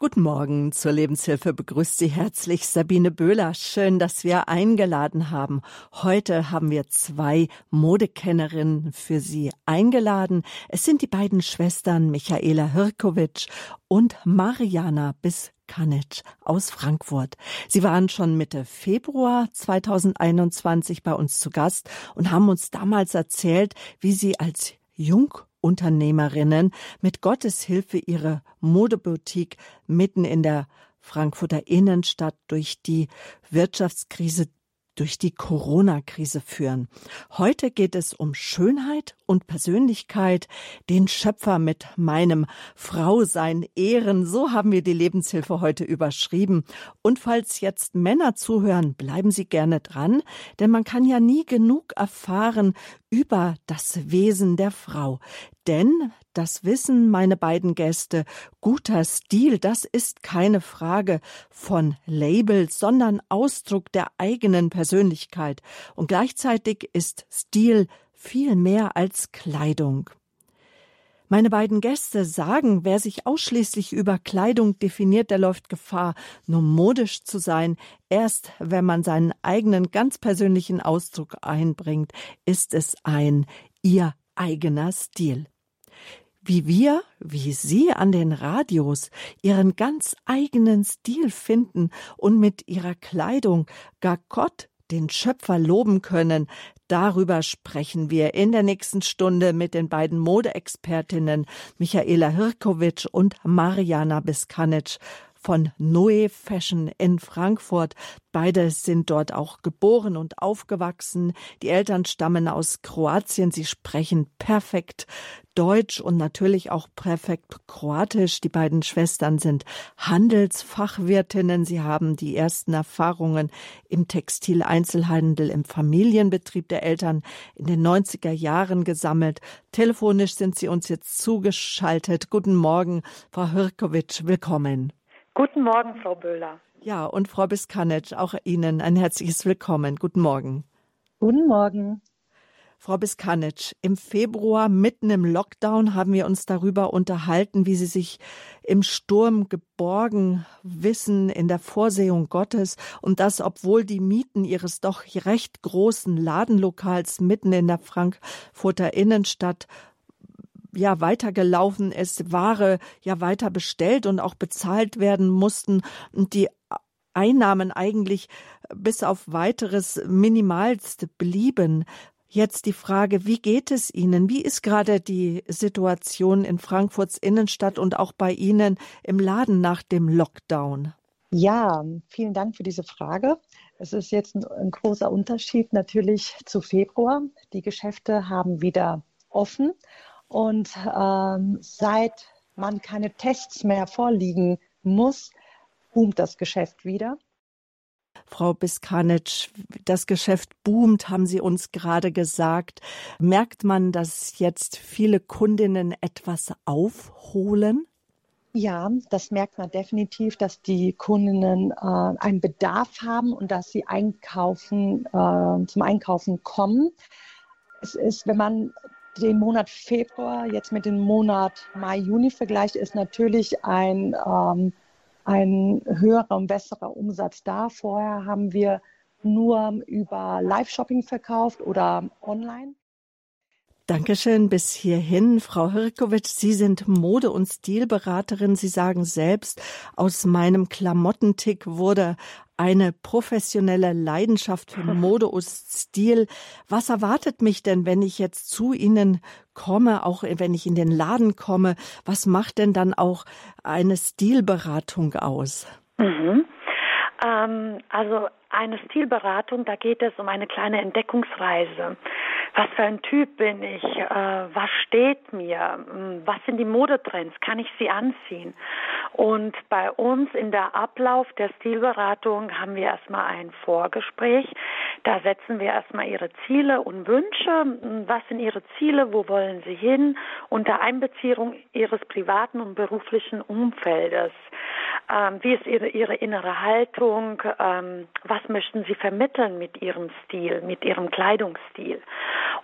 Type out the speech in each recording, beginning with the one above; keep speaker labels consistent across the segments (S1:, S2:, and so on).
S1: Guten Morgen zur Lebenshilfe begrüßt Sie herzlich Sabine Böhler. Schön, dass wir eingeladen haben. Heute haben wir zwei Modekennerinnen für Sie eingeladen. Es sind die beiden Schwestern Michaela Hirkowitsch und Mariana Biskanic aus Frankfurt. Sie waren schon Mitte Februar 2021 bei uns zu Gast und haben uns damals erzählt, wie sie als Jung Unternehmerinnen mit Gottes Hilfe ihre Modeboutique mitten in der Frankfurter Innenstadt durch die Wirtschaftskrise durch die Corona-Krise führen. Heute geht es um Schönheit und Persönlichkeit, den Schöpfer mit meinem Frausein ehren. So haben wir die Lebenshilfe heute überschrieben. Und falls jetzt Männer zuhören, bleiben Sie gerne dran, denn man kann ja nie genug erfahren über das Wesen der Frau. Denn das wissen meine beiden Gäste. Guter Stil, das ist keine Frage von Labels, sondern Ausdruck der eigenen Persönlichkeit. Und gleichzeitig ist Stil viel mehr als Kleidung. Meine beiden Gäste sagen, wer sich ausschließlich über Kleidung definiert, der läuft Gefahr, nur modisch zu sein. Erst wenn man seinen eigenen ganz persönlichen Ausdruck einbringt, ist es ein ihr eigener Stil wie wir, wie Sie an den Radios Ihren ganz eigenen Stil finden und mit Ihrer Kleidung gar Gott, den Schöpfer, loben können, darüber sprechen wir in der nächsten Stunde mit den beiden Modeexpertinnen Michaela Hirkowitsch und Mariana Biskanic von Noe Fashion in Frankfurt. Beide sind dort auch geboren und aufgewachsen. Die Eltern stammen aus Kroatien. Sie sprechen perfekt Deutsch und natürlich auch perfekt Kroatisch. Die beiden Schwestern sind Handelsfachwirtinnen. Sie haben die ersten Erfahrungen im Textileinzelhandel im Familienbetrieb der Eltern in den 90er Jahren gesammelt. Telefonisch sind sie uns jetzt zugeschaltet. Guten Morgen, Frau Hirkowitsch. Willkommen.
S2: Guten Morgen, Frau Böhler.
S1: Ja, und Frau Biskanec, auch Ihnen ein herzliches Willkommen. Guten Morgen.
S3: Guten Morgen.
S1: Frau Biskanec, im Februar mitten im Lockdown haben wir uns darüber unterhalten, wie Sie sich im Sturm geborgen wissen in der Vorsehung Gottes und das, obwohl die Mieten Ihres doch recht großen Ladenlokals mitten in der Frankfurter Innenstadt ja weitergelaufen ist, Ware ja weiter bestellt und auch bezahlt werden mussten und die Einnahmen eigentlich bis auf weiteres minimalst blieben. Jetzt die Frage, wie geht es Ihnen? Wie ist gerade die Situation in Frankfurts Innenstadt und auch bei Ihnen im Laden nach dem Lockdown?
S3: Ja, vielen Dank für diese Frage. Es ist jetzt ein, ein großer Unterschied natürlich zu Februar. Die Geschäfte haben wieder offen und ähm, seit man keine Tests mehr vorliegen muss, boomt das Geschäft wieder.
S1: Frau Biskanic, das Geschäft boomt, haben Sie uns gerade gesagt. Merkt man, dass jetzt viele Kundinnen etwas aufholen?
S3: Ja, das merkt man definitiv, dass die Kundinnen äh, einen Bedarf haben und dass sie einkaufen, äh, zum Einkaufen kommen. Es ist, wenn man den Monat Februar jetzt mit dem Monat Mai, Juni vergleicht, ist natürlich ein, ähm, ein höherer und besserer Umsatz da. Vorher haben wir nur über Live-Shopping verkauft oder online.
S1: Dankeschön bis hierhin. Frau Hirkowitsch, Sie sind Mode- und Stilberaterin. Sie sagen selbst, aus meinem Klamottentick wurde eine professionelle Leidenschaft für Mode und Stil. Was erwartet mich denn, wenn ich jetzt zu Ihnen komme, auch wenn ich in den Laden komme? Was macht denn dann auch eine Stilberatung aus?
S2: Mhm. Ähm, also eine Stilberatung, da geht es um eine kleine Entdeckungsreise was für ein Typ bin ich, äh, was steht mir, hm, was sind die Modetrends, kann ich sie anziehen. Und bei uns in der Ablauf der Stilberatung haben wir erstmal ein Vorgespräch. Da setzen wir erstmal ihre Ziele und Wünsche. Hm, was sind ihre Ziele? Wo wollen sie hin? Unter Einbeziehung ihres privaten und beruflichen Umfeldes. Ähm, wie ist ihre, ihre innere Haltung? Ähm, was möchten sie vermitteln mit ihrem Stil, mit ihrem Kleidungsstil?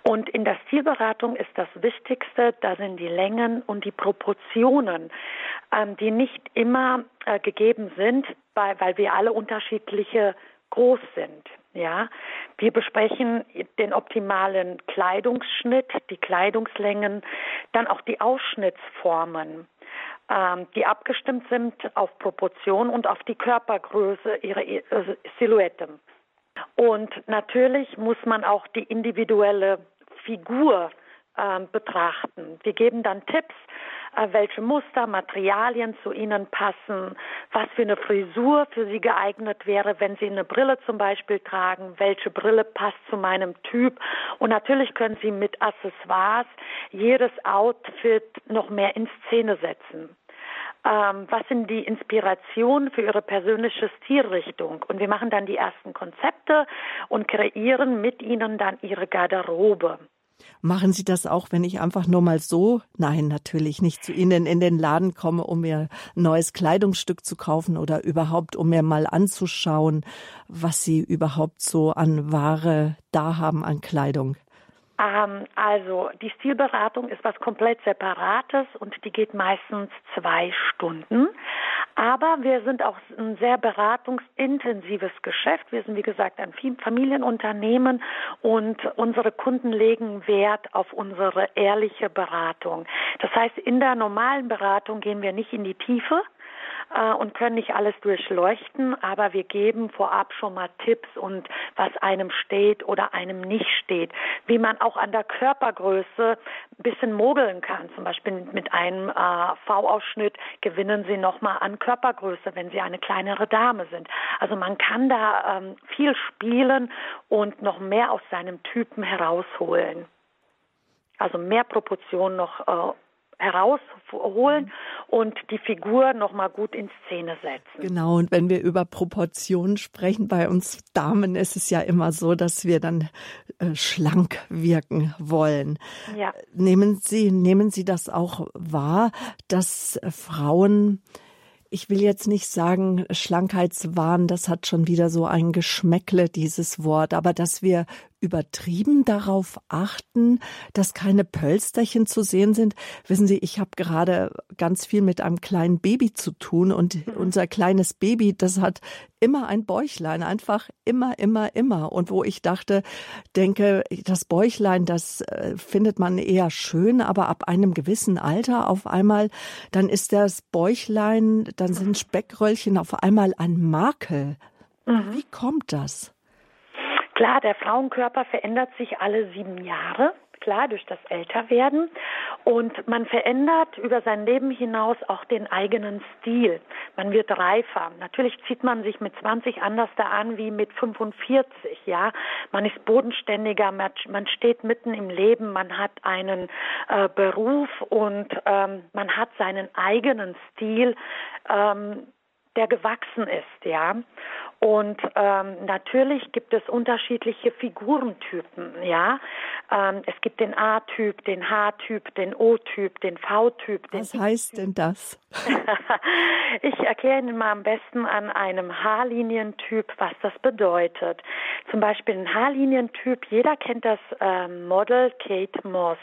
S2: Und in der Stilberatung ist das Wichtigste, da sind die Längen und die Proportionen, ähm, die nicht immer äh, gegeben sind, weil, weil wir alle unterschiedliche groß sind. Ja, wir besprechen den optimalen Kleidungsschnitt, die Kleidungslängen, dann auch die Ausschnittsformen, die abgestimmt sind auf Proportion und auf die Körpergröße ihrer äh, Silhouette. Und natürlich muss man auch die individuelle Figur äh, betrachten. Wir geben dann Tipps, äh, welche Muster, Materialien zu Ihnen passen, was für eine Frisur für Sie geeignet wäre, wenn Sie eine Brille zum Beispiel tragen, welche Brille passt zu meinem Typ. Und natürlich können Sie mit Accessoires jedes Outfit noch mehr in Szene setzen. Ähm, was sind die Inspirationen für Ihre persönliche Stilrichtung? Und wir machen dann die ersten Konzepte und kreieren mit Ihnen dann Ihre Garderobe.
S1: Machen Sie das auch, wenn ich einfach nur mal so, nein, natürlich nicht zu Ihnen in den Laden komme, um mir ein neues Kleidungsstück zu kaufen oder überhaupt, um mir mal anzuschauen, was Sie überhaupt so an Ware da haben an Kleidung?
S2: Ähm, also die Stilberatung ist was komplett Separates und die geht meistens zwei Stunden. Aber wir sind auch ein sehr beratungsintensives Geschäft. Wir sind, wie gesagt, ein Familienunternehmen und unsere Kunden legen Wert auf unsere ehrliche Beratung. Das heißt, in der normalen Beratung gehen wir nicht in die Tiefe, äh, und können nicht alles durchleuchten, aber wir geben vorab schon mal Tipps und was einem steht oder einem nicht steht. Wie man auch an der Körpergröße ein bisschen mogeln kann. Zum Beispiel mit einem äh, V-Ausschnitt gewinnen Sie nochmal an Körpergröße, wenn Sie eine kleinere Dame sind. Also man kann da ähm, viel spielen und noch mehr aus seinem Typen herausholen. Also mehr Proportionen noch äh, herausholen mhm. und die Figur nochmal gut in Szene setzen.
S1: Genau, und wenn wir über Proportionen sprechen, bei uns Damen ist es ja immer so, dass wir dann äh, schlank wirken wollen. Ja. Nehmen Sie, nehmen Sie das auch wahr, dass Frauen ich will jetzt nicht sagen Schlankheitswahn, das hat schon wieder so ein Geschmäckle, dieses Wort, aber dass wir übertrieben darauf achten, dass keine Pölsterchen zu sehen sind. Wissen Sie, ich habe gerade ganz viel mit einem kleinen Baby zu tun und mhm. unser kleines Baby, das hat immer ein Bäuchlein, einfach immer, immer, immer. Und wo ich dachte, denke, das Bäuchlein, das äh, findet man eher schön, aber ab einem gewissen Alter auf einmal, dann ist das Bäuchlein, dann sind Speckröllchen auf einmal ein Makel. Mhm. Wie kommt das?
S2: Klar, der Frauenkörper verändert sich alle sieben Jahre klar durch das Älterwerden und man verändert über sein Leben hinaus auch den eigenen Stil. Man wird reifer. Natürlich zieht man sich mit 20 anders da an wie mit 45, ja. Man ist bodenständiger, man steht mitten im Leben, man hat einen äh, Beruf und ähm, man hat seinen eigenen Stil. Ähm, der gewachsen ist, ja. Und ähm, natürlich gibt es unterschiedliche Figurentypen, ja. Ähm, es gibt den A-Typ, den H-Typ, den O-Typ, den V-Typ.
S1: Was heißt denn das?
S2: ich erkläre Ihnen mal am besten an einem H-Linientyp, was das bedeutet. Zum Beispiel ein H-Linientyp, jeder kennt das ähm, Model Kate Moss.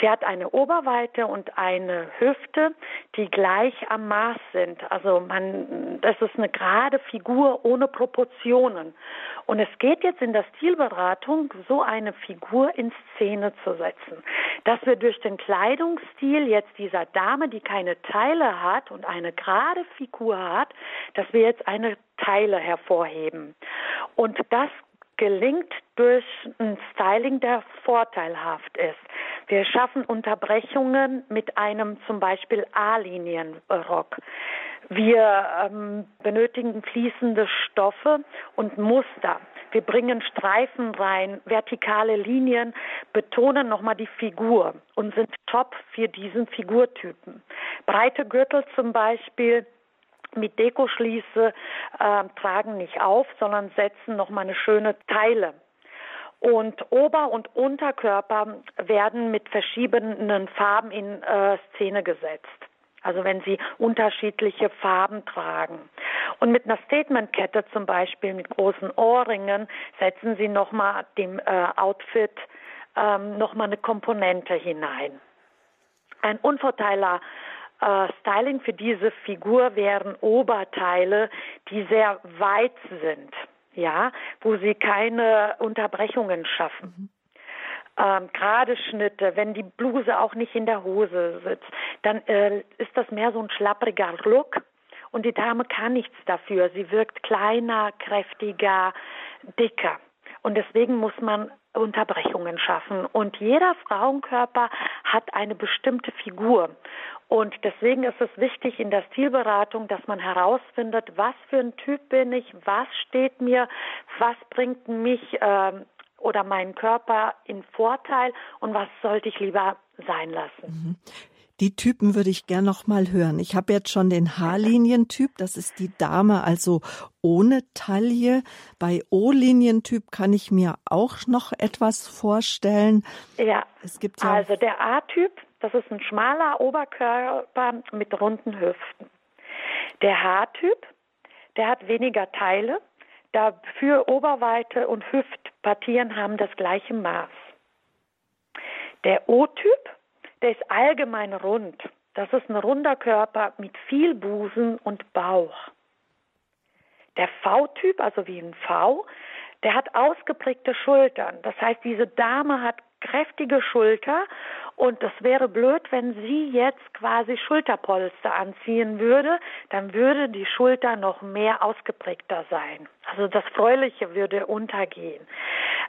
S2: Sie hat eine Oberweite und eine Hüfte, die gleich am Maß sind. Also man, das ist eine gerade Figur ohne Proportionen. Und es geht jetzt in der Stilberatung, so eine Figur in Szene zu setzen. Dass wir durch den Kleidungsstil jetzt dieser Dame, die keine Teile hat und eine gerade Figur hat, dass wir jetzt eine Teile hervorheben. Und das gelingt durch ein Styling, der vorteilhaft ist. Wir schaffen Unterbrechungen mit einem zum Beispiel A-Linienrock. Wir ähm, benötigen fließende Stoffe und Muster. Wir bringen Streifen rein, vertikale Linien, betonen nochmal die Figur und sind top für diesen Figurtypen. Breite Gürtel zum Beispiel mit Dekoschließe äh, tragen nicht auf, sondern setzen nochmal eine schöne Teile. Und Ober- und Unterkörper werden mit verschiedenen Farben in äh, Szene gesetzt. Also wenn sie unterschiedliche Farben tragen. Und mit einer Statementkette zum Beispiel mit großen Ohrringen setzen sie nochmal dem äh, Outfit ähm, nochmal eine Komponente hinein. Ein unvorteiler äh, Styling für diese Figur wären Oberteile, die sehr weit sind, ja, wo sie keine Unterbrechungen schaffen. Mhm. Ähm, gerade Schnitte, wenn die Bluse auch nicht in der Hose sitzt, dann äh, ist das mehr so ein schlappriger Look und die Dame kann nichts dafür. Sie wirkt kleiner, kräftiger, dicker. Und deswegen muss man Unterbrechungen schaffen. Und jeder Frauenkörper hat eine bestimmte Figur. Und deswegen ist es wichtig in der Stilberatung, dass man herausfindet, was für ein Typ bin ich, was steht mir, was bringt mich äh, oder meinen Körper in Vorteil und was sollte ich lieber sein lassen. Mhm.
S1: Die Typen würde ich gern noch mal hören. Ich habe jetzt schon den H-Linientyp, das ist die Dame also ohne Taille. Bei O-Linientyp kann ich mir auch noch etwas vorstellen.
S2: Ja. Es gibt ja also der A-Typ, das ist ein schmaler Oberkörper mit runden Hüften. Der H-Typ, der hat weniger Teile. Dafür Oberweite und Hüftpartien haben das gleiche Maß. Der O-Typ, der ist allgemein rund. Das ist ein runder Körper mit viel Busen und Bauch. Der V-Typ, also wie ein V, der hat ausgeprägte Schultern. Das heißt, diese Dame hat kräftige Schulter und das wäre blöd, wenn sie jetzt quasi Schulterpolster anziehen würde, dann würde die Schulter noch mehr ausgeprägter sein. Also das Fröhliche würde untergehen.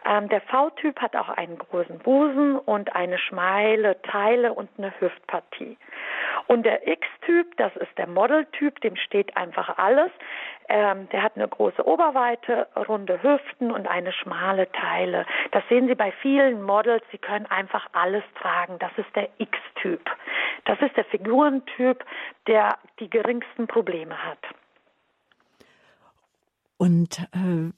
S2: Ähm, der V-Typ hat auch einen großen Busen und eine schmale Teile und eine Hüftpartie. Und der X-Typ, das ist der Model-Typ, dem steht einfach alles. Ähm, der hat eine große Oberweite, runde Hüften und eine schmale Teile. Das sehen Sie bei vielen Models. Sie können einfach alles tragen. Das ist der X-Typ. Das ist der Figurentyp, der die geringsten Probleme hat.
S1: Und äh,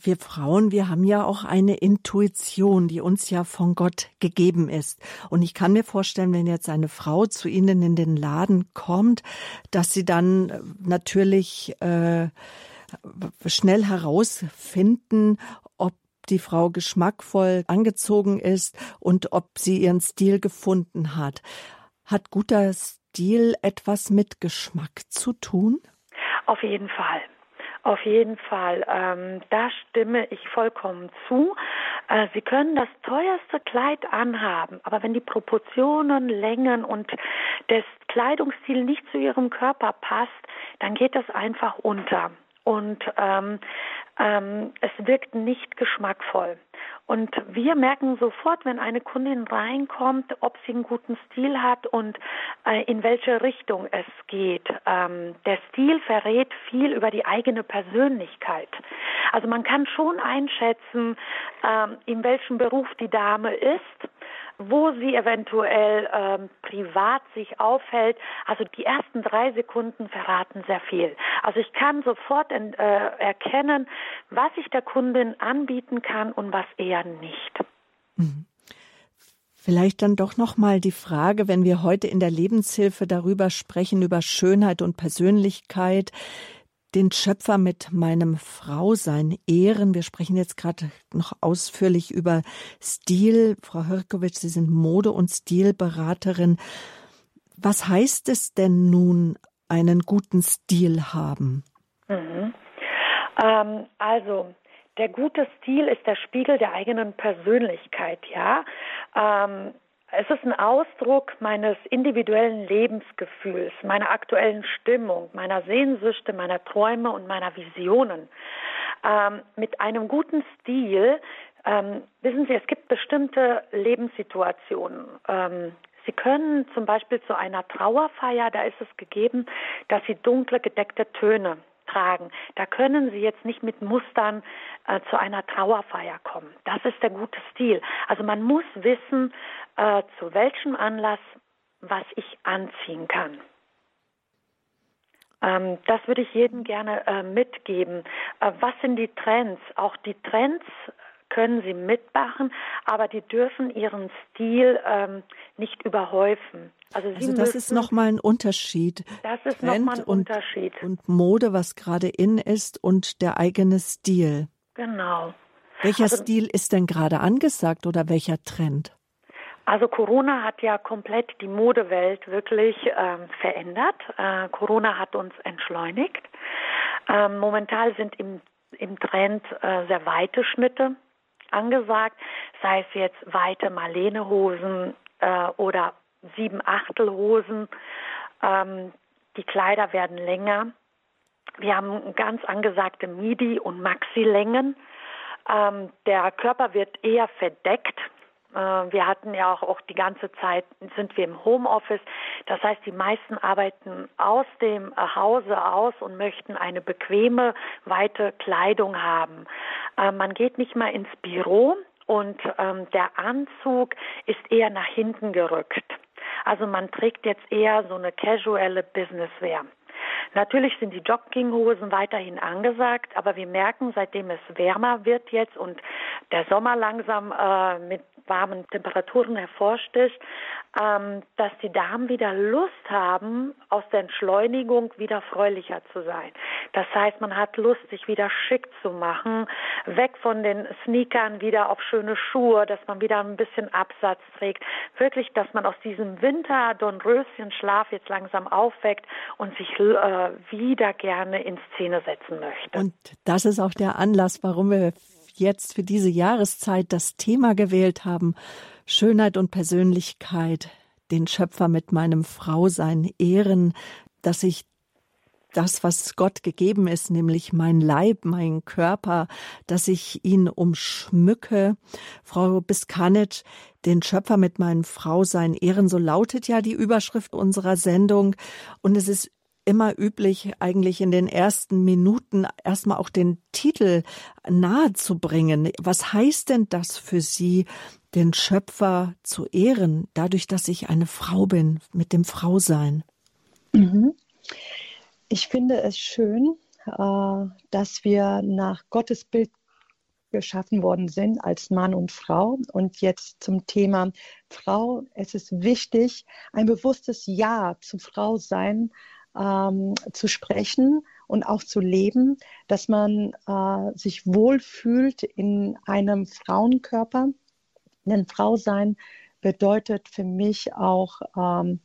S1: wir Frauen, wir haben ja auch eine Intuition, die uns ja von Gott gegeben ist. Und ich kann mir vorstellen, wenn jetzt eine Frau zu Ihnen in den Laden kommt, dass sie dann äh, natürlich äh, schnell herausfinden, ob die Frau geschmackvoll angezogen ist und ob sie ihren Stil gefunden hat. Hat guter Stil etwas mit Geschmack zu tun?
S2: Auf jeden Fall. Auf jeden Fall, ähm, da stimme ich vollkommen zu. Äh, Sie können das teuerste Kleid anhaben, aber wenn die Proportionen, Längen und das Kleidungsstil nicht zu Ihrem Körper passt, dann geht das einfach unter und ähm, ähm, es wirkt nicht geschmackvoll. Und wir merken sofort, wenn eine Kundin reinkommt, ob sie einen guten Stil hat und äh, in welche Richtung es geht. Ähm, der Stil verrät viel über die eigene Persönlichkeit. Also man kann schon einschätzen, ähm, in welchem Beruf die Dame ist wo sie eventuell ähm, privat sich aufhält. Also die ersten drei Sekunden verraten sehr viel. Also ich kann sofort äh, erkennen, was ich der Kundin anbieten kann und was eher nicht. Mhm.
S1: Vielleicht dann doch noch mal die Frage, wenn wir heute in der Lebenshilfe darüber sprechen über Schönheit und Persönlichkeit, den Schöpfer mit meinem Frausein ehren. Wir sprechen jetzt gerade noch ausführlich über Stil. Frau Hörkowitsch, Sie sind Mode- und Stilberaterin. Was heißt es denn nun, einen guten Stil haben?
S2: Mhm. Ähm, also, der gute Stil ist der Spiegel der eigenen Persönlichkeit, ja. Ähm, es ist ein Ausdruck meines individuellen Lebensgefühls, meiner aktuellen Stimmung, meiner Sehnsüchte, meiner Träume und meiner Visionen. Ähm, mit einem guten Stil, ähm, wissen Sie, es gibt bestimmte Lebenssituationen. Ähm, Sie können zum Beispiel zu einer Trauerfeier, da ist es gegeben, dass Sie dunkle gedeckte Töne tragen. Da können Sie jetzt nicht mit Mustern äh, zu einer Trauerfeier kommen. Das ist der gute Stil. Also man muss wissen, äh, zu welchem Anlass was ich anziehen kann. Ähm, das würde ich jedem gerne äh, mitgeben. Äh, was sind die Trends? Auch die Trends können sie mitmachen, aber die dürfen ihren Stil ähm, nicht überhäufen.
S1: Also, also das ist nochmal ein Unterschied.
S2: Das ist nochmal ein und, Unterschied.
S1: Und Mode, was gerade in ist und der eigene Stil.
S2: Genau.
S1: Welcher also, Stil ist denn gerade angesagt oder welcher Trend?
S2: Also Corona hat ja komplett die Modewelt wirklich ähm, verändert. Äh, Corona hat uns entschleunigt. Ähm, momentan sind im, im Trend äh, sehr weite Schnitte angesagt, sei es jetzt weite Marlenehosen äh, oder sieben Achtelhosen. Ähm, die Kleider werden länger. Wir haben ganz angesagte Midi- und Maxi-Längen. Ähm, der Körper wird eher verdeckt. Äh, wir hatten ja auch, auch die ganze Zeit, sind wir im Homeoffice. Das heißt, die meisten arbeiten aus dem Hause aus und möchten eine bequeme, weite Kleidung haben. Äh, man geht nicht mal ins Büro und ähm, der Anzug ist eher nach hinten gerückt. Also man trägt jetzt eher so eine casuelle Businesswear. Natürlich sind die Jogginghosen weiterhin angesagt, aber wir merken, seitdem es wärmer wird jetzt und der Sommer langsam äh, mit warmen Temperaturen hervorsticht, ähm, dass die Damen wieder Lust haben, aus der Entschleunigung wieder fröhlicher zu sein. Das heißt, man hat Lust, sich wieder schick zu machen, weg von den Sneakern wieder auf schöne Schuhe, dass man wieder ein bisschen Absatz trägt. Wirklich, dass man aus diesem Winter Dornröschen-Schlaf jetzt langsam aufweckt und sich äh, wieder gerne in Szene setzen möchte.
S1: Und das ist auch der Anlass, warum wir jetzt für diese Jahreszeit das Thema gewählt haben, Schönheit und Persönlichkeit, den Schöpfer mit meinem Frausein ehren, dass ich das, was Gott gegeben ist, nämlich mein Leib, mein Körper, dass ich ihn umschmücke. Frau Biskanitsch, den Schöpfer mit meinem Frausein ehren, so lautet ja die Überschrift unserer Sendung. Und es ist immer üblich, eigentlich in den ersten Minuten erstmal auch den Titel nahe zu bringen. Was heißt denn das für Sie, den Schöpfer zu ehren, dadurch, dass ich eine Frau bin, mit dem Frausein?
S3: Mhm. Ich finde es schön, äh, dass wir nach Gottes Bild geschaffen worden sind als Mann und Frau. Und jetzt zum Thema Frau. Es ist wichtig, ein bewusstes Ja zum Frausein ähm, zu sprechen und auch zu leben, dass man äh, sich wohlfühlt in einem Frauenkörper. Denn Frau sein bedeutet für mich auch ähm,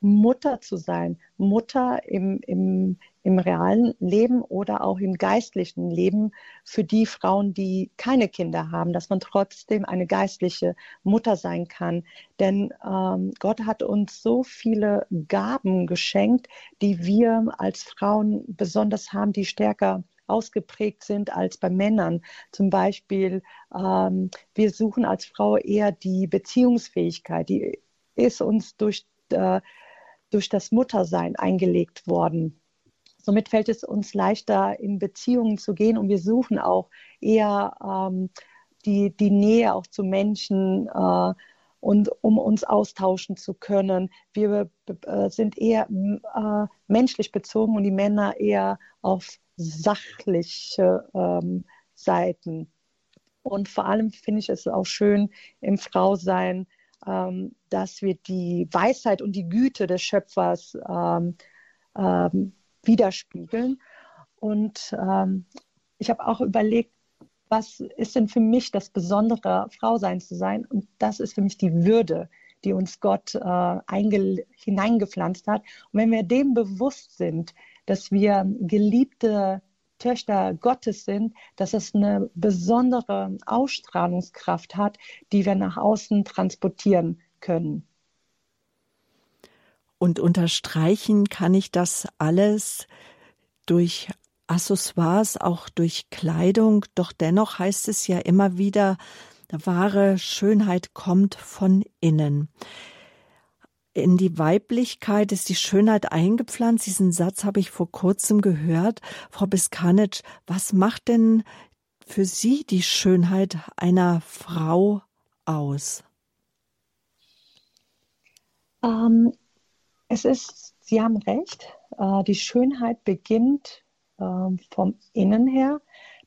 S3: Mutter zu sein. Mutter im, im, im realen Leben oder auch im geistlichen Leben für die Frauen, die keine Kinder haben, dass man trotzdem eine geistliche Mutter sein kann. Denn ähm, Gott hat uns so viele Gaben geschenkt, die wir als Frauen besonders haben, die stärker ausgeprägt sind als bei Männern. Zum Beispiel, ähm, wir suchen als Frau eher die Beziehungsfähigkeit, die ist uns durch äh, durch das Muttersein eingelegt worden. Somit fällt es uns leichter, in Beziehungen zu gehen und wir suchen auch eher ähm, die, die Nähe auch zu Menschen äh, und um uns austauschen zu können. Wir äh, sind eher äh, menschlich bezogen und die Männer eher auf sachliche ähm, Seiten. Und vor allem finde ich es auch schön im Frausein, ähm, dass wir die Weisheit und die Güte des Schöpfers ähm, ähm, widerspiegeln. Und ähm, ich habe auch überlegt, was ist denn für mich das Besondere, Frausein zu sein? Und das ist für mich die Würde, die uns Gott äh, hineingepflanzt hat. Und wenn wir dem bewusst sind, dass wir geliebte Töchter Gottes sind, dass es eine besondere Ausstrahlungskraft hat, die wir nach außen transportieren können.
S1: Und unterstreichen kann ich das alles durch Accessoires, auch durch Kleidung. Doch dennoch heißt es ja immer wieder, wahre Schönheit kommt von innen in die Weiblichkeit ist die Schönheit eingepflanzt. Diesen Satz habe ich vor kurzem gehört. Frau Biskanitsch, was macht denn für Sie die Schönheit einer Frau aus?
S3: Ähm, es ist, Sie haben recht, äh, die Schönheit beginnt äh, vom Innen her.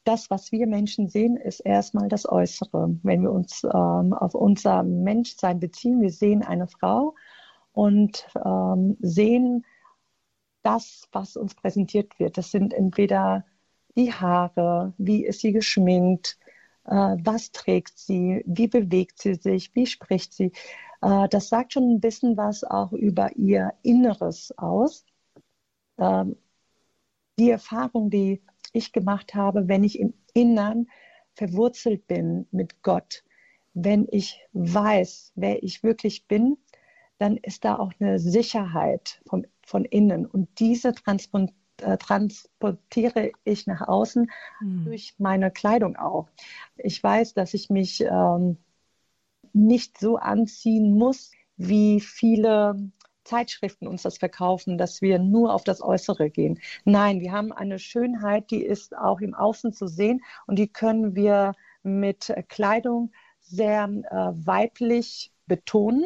S3: Das, was wir Menschen sehen, ist erstmal das Äußere. Wenn wir uns ähm, auf unser Menschsein beziehen, wir sehen eine Frau und ähm, sehen das, was uns präsentiert wird. Das sind entweder die Haare, wie ist sie geschminkt, was trägt sie? Wie bewegt sie sich? Wie spricht sie? Äh, das sagt schon ein bisschen was auch über ihr Inneres aus. Ähm, die Erfahrung, die ich gemacht habe, wenn ich im Innern verwurzelt bin mit Gott, wenn ich weiß, wer ich wirklich bin, dann ist da auch eine Sicherheit vom, von innen. Und diese transport, äh, transportiere ich nach außen mhm. durch meine Kleidung auch. Ich weiß, dass ich mich ähm, nicht so anziehen muss, wie viele Zeitschriften uns das verkaufen, dass wir nur auf das Äußere gehen. Nein, wir haben eine Schönheit, die ist auch im Außen zu sehen und die können wir mit Kleidung sehr äh, weiblich betonen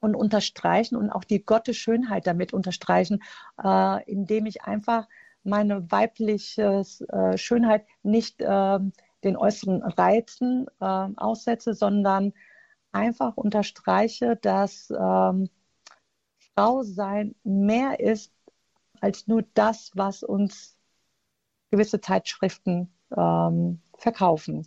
S3: und unterstreichen und auch die Gottes Schönheit damit unterstreichen, äh, indem ich einfach meine weibliche äh, Schönheit nicht äh, den äußeren Reizen äh, aussetze, sondern einfach unterstreiche, dass ähm, Frau sein mehr ist als nur das, was uns gewisse Zeitschriften ähm, verkaufen.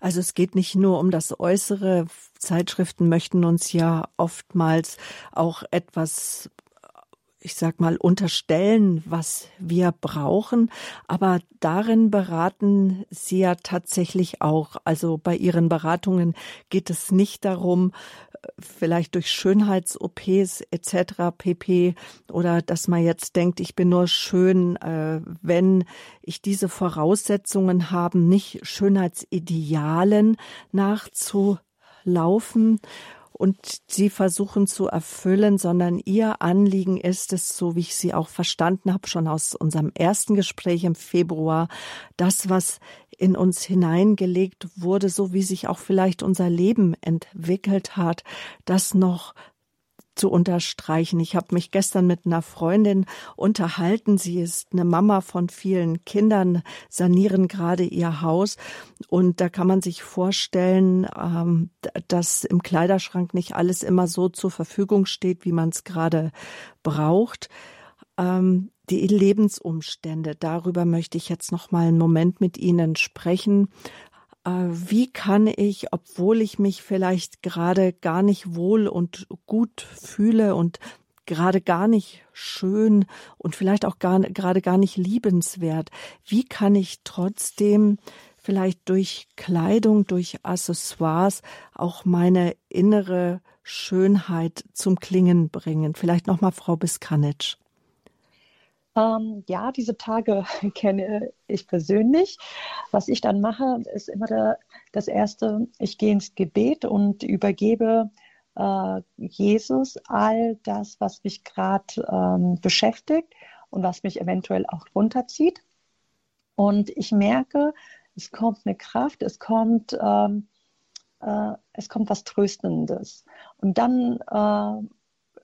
S1: Also es geht nicht nur um das Äußere. Zeitschriften möchten uns ja oftmals auch etwas ich sag mal, unterstellen, was wir brauchen. Aber darin beraten Sie ja tatsächlich auch. Also bei Ihren Beratungen geht es nicht darum, vielleicht durch Schönheits-OPs etc. pp. oder dass man jetzt denkt, ich bin nur schön, äh, wenn ich diese Voraussetzungen habe, nicht Schönheitsidealen nachzulaufen und sie versuchen zu erfüllen, sondern ihr Anliegen ist es, so wie ich sie auch verstanden habe, schon aus unserem ersten Gespräch im Februar, das, was in uns hineingelegt wurde, so wie sich auch vielleicht unser Leben entwickelt hat, das noch zu unterstreichen. Ich habe mich gestern mit einer Freundin unterhalten. Sie ist eine Mama von vielen Kindern, sanieren gerade ihr Haus. Und da kann man sich vorstellen, ähm, dass im Kleiderschrank nicht alles immer so zur Verfügung steht, wie man es gerade braucht. Ähm, die Lebensumstände, darüber möchte ich jetzt noch mal einen Moment mit Ihnen sprechen. Äh, wie kann ich, obwohl ich mich vielleicht gerade gar nicht wohl und gut fühle und gerade gar nicht schön und vielleicht auch gar, gerade gar nicht liebenswert, wie kann ich trotzdem vielleicht durch Kleidung, durch Accessoires auch meine innere Schönheit zum Klingen bringen? Vielleicht nochmal Frau Biskanitsch.
S3: Ähm, ja, diese Tage kenne ich persönlich. Was ich dann mache, ist immer der, das Erste, ich gehe ins Gebet und übergebe äh, Jesus all das, was mich gerade ähm, beschäftigt und was mich eventuell auch runterzieht. Und ich merke, es kommt eine Kraft, es kommt, ähm, äh, es kommt was Tröstendes. Und dann äh,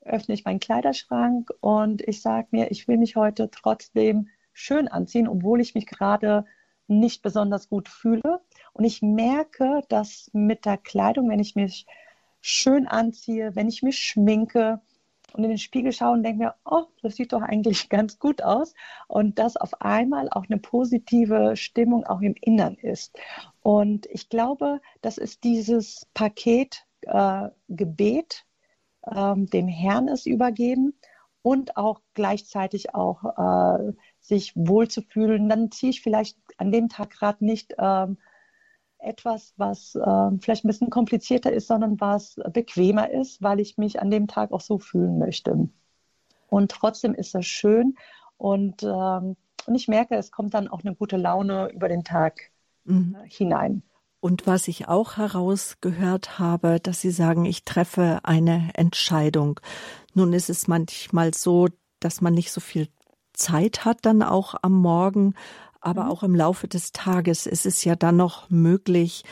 S3: öffne ich meinen Kleiderschrank und ich sage mir, ich will mich heute trotzdem schön anziehen, obwohl ich mich gerade nicht besonders gut fühle. Und ich merke, dass mit der Kleidung, wenn ich mich schön anziehe, wenn ich mich schminke und in den Spiegel schaue und denke mir, oh, das sieht doch eigentlich ganz gut aus. Und dass auf einmal auch eine positive Stimmung auch im Innern ist. Und ich glaube, das ist dieses Paket äh, Gebet, ähm, dem Herrn es übergeben und auch gleichzeitig auch äh, sich wohlzufühlen. Dann ziehe ich vielleicht an dem Tag gerade nicht ähm, etwas, was äh, vielleicht ein bisschen komplizierter ist, sondern was bequemer ist, weil ich mich an dem Tag auch so fühlen möchte. Und trotzdem ist das schön und, ähm, und ich merke, es kommt dann auch eine gute Laune über den Tag mhm. äh, hinein.
S1: Und was ich auch herausgehört habe, dass Sie sagen, ich treffe eine Entscheidung. Nun ist es manchmal so, dass man nicht so viel Zeit hat dann auch am Morgen, aber mhm. auch im Laufe des Tages ist es ja dann noch möglich,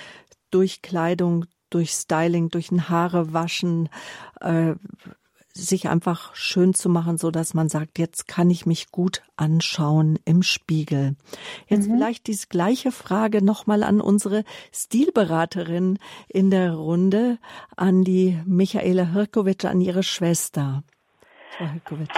S1: durch Kleidung, durch Styling, durch ein Haare waschen, äh, sich einfach schön zu machen, so dass man sagt, jetzt kann ich mich gut anschauen im Spiegel. Jetzt mhm. vielleicht diese gleiche Frage nochmal an unsere Stilberaterin in der Runde, an die Michaela Hirkowitsch, an ihre Schwester.
S2: Frau Hirkowitsch.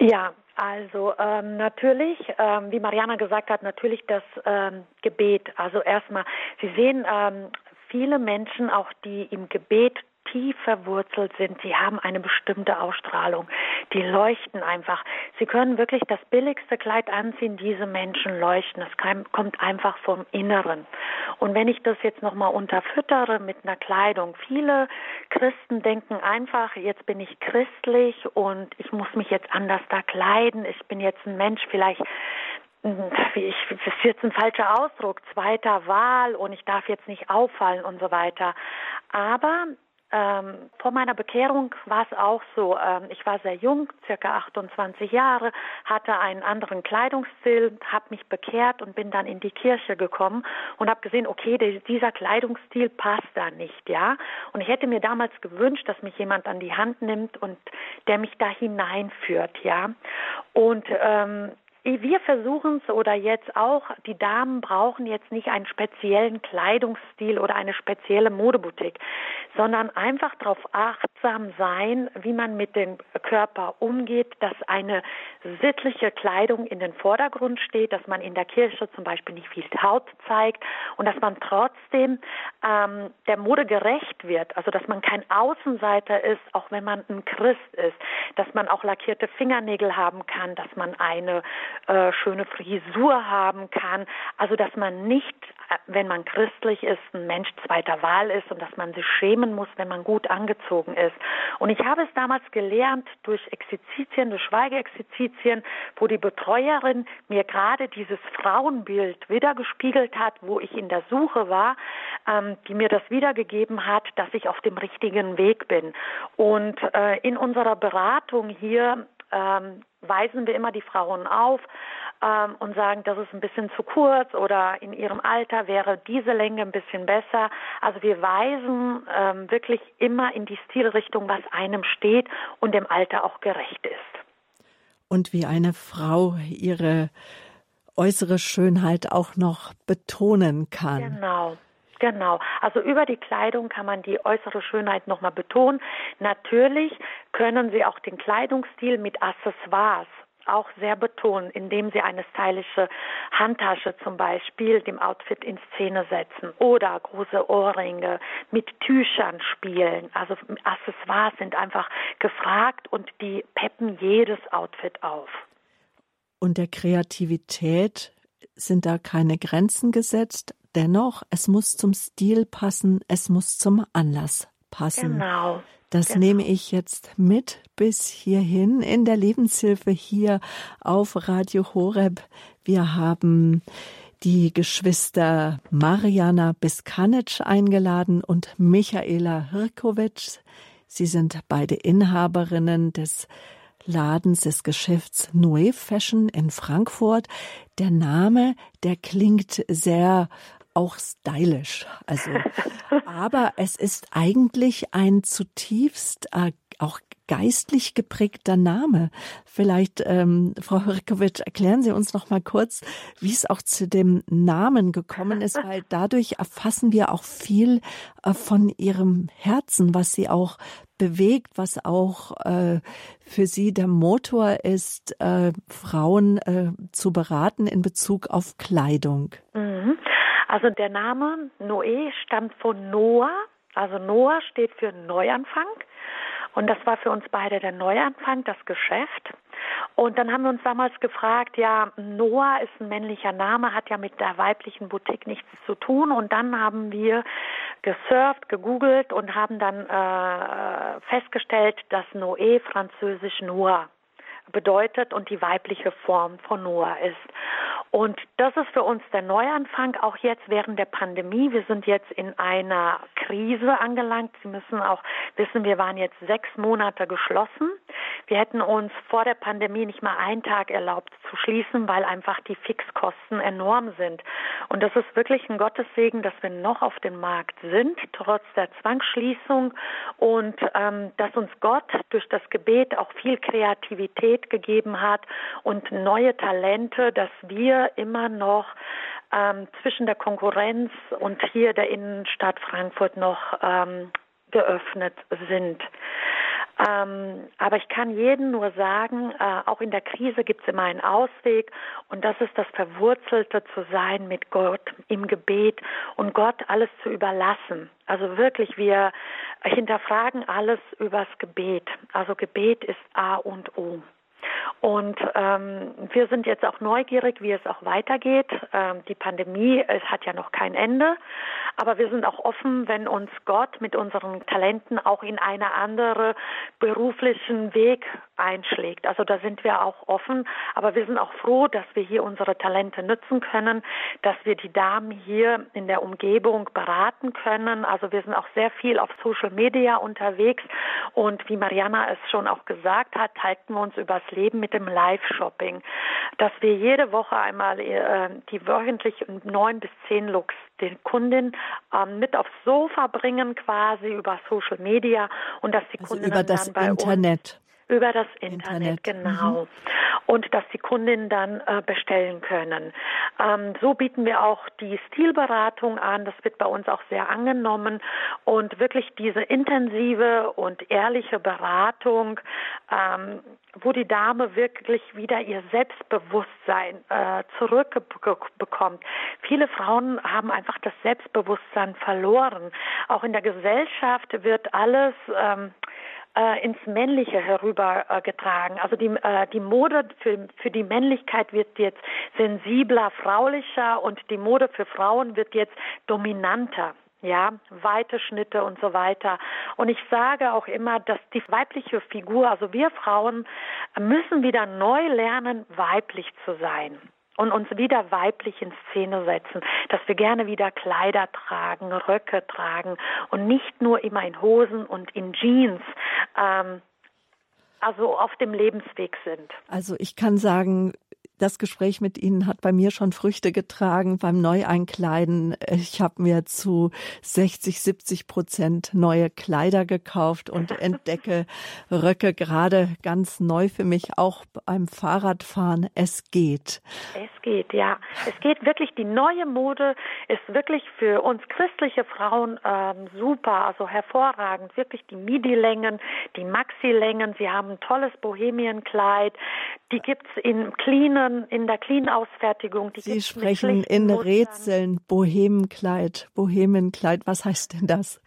S2: Ja, Also ähm, natürlich, ähm, wie Mariana gesagt hat, natürlich das ähm, Gebet. Also erstmal, Sie sehen ähm, viele Menschen, auch die im Gebet tief verwurzelt sind, die haben eine bestimmte Ausstrahlung. Die leuchten einfach. Sie können wirklich das billigste Kleid anziehen, diese Menschen leuchten. Es kommt einfach vom Inneren. Und wenn ich das jetzt nochmal unterfüttere mit einer Kleidung, viele Christen denken einfach, jetzt bin ich christlich und ich muss mich jetzt anders da kleiden. Ich bin jetzt ein Mensch vielleicht wie ich, das ist jetzt ein falscher Ausdruck, zweiter Wahl und ich darf jetzt nicht auffallen und so weiter. Aber ähm, vor meiner Bekehrung war es auch so. Ähm, ich war sehr jung, circa 28 Jahre, hatte einen anderen Kleidungsstil, habe mich bekehrt und bin dann in die Kirche gekommen und habe gesehen, okay, der, dieser Kleidungsstil passt da nicht, ja. Und ich hätte mir damals gewünscht, dass mich jemand an die Hand nimmt und der mich da hineinführt, ja. Und ähm, wir versuchen es oder jetzt auch, die Damen brauchen jetzt nicht einen speziellen Kleidungsstil oder eine spezielle Modeboutique, sondern einfach darauf achtsam sein, wie man mit dem Körper umgeht, dass eine sittliche Kleidung in den Vordergrund steht, dass man in der Kirche zum Beispiel nicht viel Haut zeigt und dass man trotzdem ähm, der Mode gerecht wird, also dass man kein Außenseiter ist, auch wenn man ein Christ ist, dass man auch lackierte Fingernägel haben kann, dass man eine äh, schöne Frisur haben kann. Also dass man nicht, äh, wenn man christlich ist, ein Mensch zweiter Wahl ist und dass man sich schämen muss, wenn man gut angezogen ist. Und ich habe es damals gelernt durch Exerzitien, durch Schweigeexerzitien, wo die Betreuerin mir gerade dieses Frauenbild wiedergespiegelt hat, wo ich in der Suche war, ähm, die mir das wiedergegeben hat, dass ich auf dem richtigen Weg bin. Und äh, in unserer Beratung hier ähm, weisen wir immer die Frauen auf ähm, und sagen, das ist ein bisschen zu kurz oder in ihrem Alter wäre diese Länge ein bisschen besser. Also wir weisen ähm, wirklich immer in die Stilrichtung, was einem steht und dem Alter auch gerecht ist.
S1: Und wie eine Frau ihre äußere Schönheit auch noch betonen kann.
S2: Genau. Genau. Also über die Kleidung kann man die äußere Schönheit nochmal betonen. Natürlich können Sie auch den Kleidungsstil mit Accessoires auch sehr betonen, indem sie eine stylische Handtasche zum Beispiel dem Outfit in Szene setzen oder große Ohrringe mit Tüchern spielen. Also Accessoires sind einfach gefragt und die peppen jedes Outfit auf.
S1: Und der Kreativität sind da keine Grenzen gesetzt? Dennoch, es muss zum Stil passen, es muss zum Anlass passen.
S2: Genau.
S1: Das genau. nehme ich jetzt mit bis hierhin in der Lebenshilfe hier auf Radio Horeb. Wir haben die Geschwister Mariana Biskanec eingeladen und Michaela Hirkovic. Sie sind beide Inhaberinnen des Ladens des Geschäfts Noe Fashion in Frankfurt. Der Name, der klingt sehr auch stylisch. Also, aber es ist eigentlich ein zutiefst äh, auch geistlich geprägter Name. Vielleicht, ähm, Frau Hörkowitsch, erklären Sie uns noch mal kurz, wie es auch zu dem Namen gekommen ist, weil dadurch erfassen wir auch viel äh, von Ihrem Herzen, was Sie auch bewegt, was auch äh, für Sie der Motor ist, äh, Frauen äh, zu beraten in Bezug auf Kleidung.
S2: Mhm. Also der Name Noé stammt von Noah. Also Noah steht für Neuanfang. Und das war für uns beide der Neuanfang, das Geschäft. Und dann haben wir uns damals gefragt, ja, Noah ist ein männlicher Name, hat ja mit der weiblichen Boutique nichts zu tun. Und dann haben wir gesurft, gegoogelt und haben dann äh, festgestellt, dass Noé französisch Noah bedeutet und die weibliche Form von Noah ist. Und das ist für uns der Neuanfang, auch jetzt während der Pandemie. Wir sind jetzt in einer Krise angelangt. Sie müssen auch wissen, wir waren jetzt sechs Monate geschlossen. Wir hätten uns vor der Pandemie nicht mal einen Tag erlaubt zu schließen, weil einfach die Fixkosten enorm sind. Und das ist wirklich ein Gottessegen, dass wir noch auf dem Markt sind, trotz der Zwangsschließung und ähm, dass uns Gott durch das Gebet auch viel Kreativität gegeben hat und neue Talente, dass wir immer noch ähm, zwischen der Konkurrenz und hier der Innenstadt Frankfurt noch ähm, geöffnet sind. Ähm, aber ich kann jedem nur sagen, äh, auch in der Krise gibt es immer einen Ausweg und das ist das Verwurzelte zu sein mit Gott im Gebet und Gott alles zu überlassen. Also wirklich, wir hinterfragen alles übers Gebet. Also Gebet ist A und O. Und ähm, wir sind jetzt auch neugierig, wie es auch weitergeht. Ähm, die Pandemie, es hat ja noch kein Ende, aber wir sind auch offen, wenn uns Gott mit unseren Talenten auch in eine andere beruflichen Weg einschlägt. Also da sind wir auch offen, aber wir sind auch froh, dass wir hier unsere Talente nutzen können, dass wir die Damen hier in der Umgebung beraten können. Also wir sind auch sehr viel auf Social Media unterwegs und wie Mariana es schon auch gesagt hat, halten wir uns übers Leben mit dem Live-Shopping, dass wir jede Woche einmal äh, die wöchentlich neun bis zehn Looks den Kunden ähm, mit aufs Sofa bringen, quasi über Social Media und dass die
S1: also
S2: Kunden
S1: über das
S2: dann bei
S1: Internet.
S2: Über das Internet, Internet. genau. Mhm. Und dass die Kundinnen dann äh, bestellen können. Ähm, so bieten wir auch die Stilberatung an. Das wird bei uns auch sehr angenommen. Und wirklich diese intensive und ehrliche Beratung, ähm, wo die Dame wirklich wieder ihr Selbstbewusstsein äh, zurückbekommt. Viele Frauen haben einfach das Selbstbewusstsein verloren. Auch in der Gesellschaft wird alles ähm, äh, ins Männliche herübergetragen. Äh, also die, äh, die Mode für, für die Männlichkeit wird jetzt sensibler, fraulicher und die Mode für Frauen wird jetzt dominanter ja, weite Schnitte und so weiter. Und ich sage auch immer, dass die weibliche Figur, also wir Frauen, müssen wieder neu lernen, weiblich zu sein und uns wieder weiblich in Szene setzen, dass wir gerne wieder Kleider tragen, Röcke tragen und nicht nur immer in Hosen und in Jeans. Ähm, also auf dem Lebensweg sind.
S1: Also ich kann sagen, das Gespräch mit Ihnen hat bei mir schon Früchte getragen beim Neueinkleiden. Ich habe mir zu 60, 70 Prozent neue Kleider gekauft und entdecke Röcke gerade ganz neu für mich, auch beim Fahrradfahren. Es geht.
S2: Es geht, ja. Es geht wirklich. Die neue Mode ist wirklich für uns christliche Frauen ähm, super, also hervorragend. Wirklich die Midi-Längen, die Maxi-Längen. Sie haben ein tolles Bohemienkleid. Die gibt's in cleanen, in der Clean-Ausfertigung.
S1: Sie sprechen in. Rätseln, Bohemenkleid, Bohemenkleid. Was heißt denn das?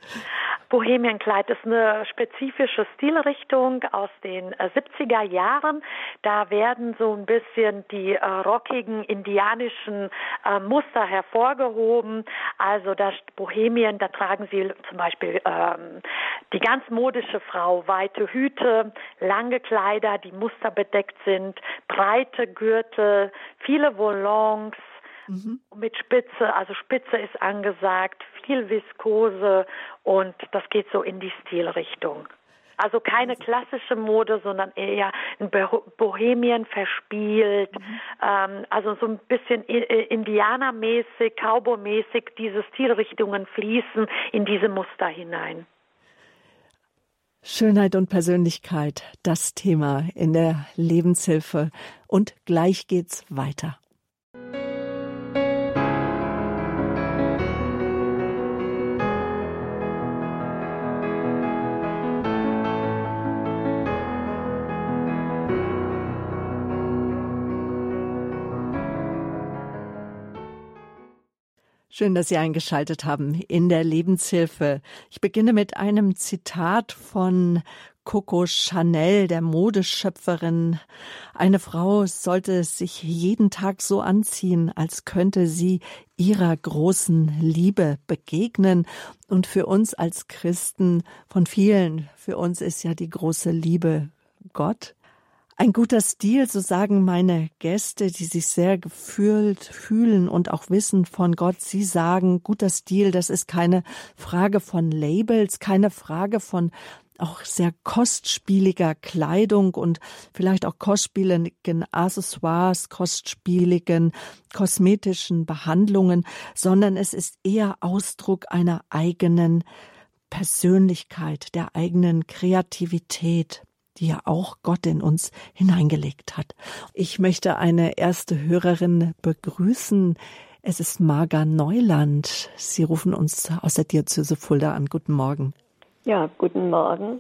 S2: Bohemienkleid ist eine spezifische Stilrichtung aus den 70er äh, Jahren. Da werden so ein bisschen die äh, rockigen indianischen äh, Muster hervorgehoben. Also das Bohemien, da tragen sie zum Beispiel ähm, die ganz modische Frau weite Hüte, lange Kleider, die musterbedeckt sind, breite Gürtel, viele Volants, Mhm. Mit Spitze, also Spitze ist angesagt, viel Viskose und das geht so in die Stilrichtung. Also keine klassische Mode, sondern eher ein Bohemien verspielt, mhm. ähm, also so ein bisschen Indianermäßig, Cowboy-mäßig, diese Stilrichtungen fließen in diese Muster hinein.
S1: Schönheit und Persönlichkeit, das Thema in der Lebenshilfe. Und gleich geht's weiter. Schön, dass Sie eingeschaltet haben in der Lebenshilfe. Ich beginne mit einem Zitat von Coco Chanel, der Modeschöpferin. Eine Frau sollte sich jeden Tag so anziehen, als könnte sie ihrer großen Liebe begegnen. Und für uns als Christen, von vielen, für uns ist ja die große Liebe Gott. Ein guter Stil, so sagen meine Gäste, die sich sehr gefühlt fühlen und auch wissen von Gott. Sie sagen, guter Stil, das ist keine Frage von Labels, keine Frage von auch sehr kostspieliger Kleidung und vielleicht auch kostspieligen Accessoires, kostspieligen kosmetischen Behandlungen, sondern es ist eher Ausdruck einer eigenen Persönlichkeit, der eigenen Kreativität die ja auch Gott in uns hineingelegt hat. Ich möchte eine erste Hörerin begrüßen. Es ist Marga Neuland. Sie rufen uns aus der Diözese Fulda an. Guten Morgen.
S4: Ja, guten Morgen.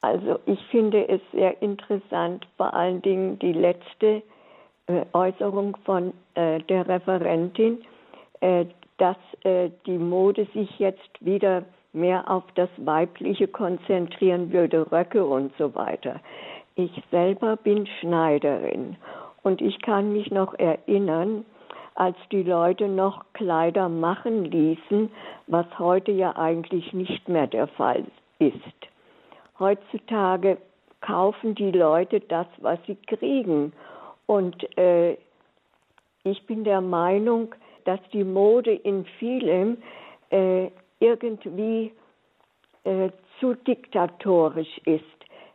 S4: Also ich finde es sehr interessant, vor allen Dingen die letzte äh, Äußerung von äh, der Referentin, äh, dass äh, die Mode sich jetzt wieder mehr auf das Weibliche konzentrieren würde, Röcke und so weiter. Ich selber bin Schneiderin und ich kann mich noch erinnern, als die Leute noch Kleider machen ließen, was heute ja eigentlich nicht mehr der Fall ist. Heutzutage kaufen die Leute das, was sie kriegen. Und äh, ich bin der Meinung, dass die Mode in vielem äh, irgendwie äh, zu diktatorisch ist,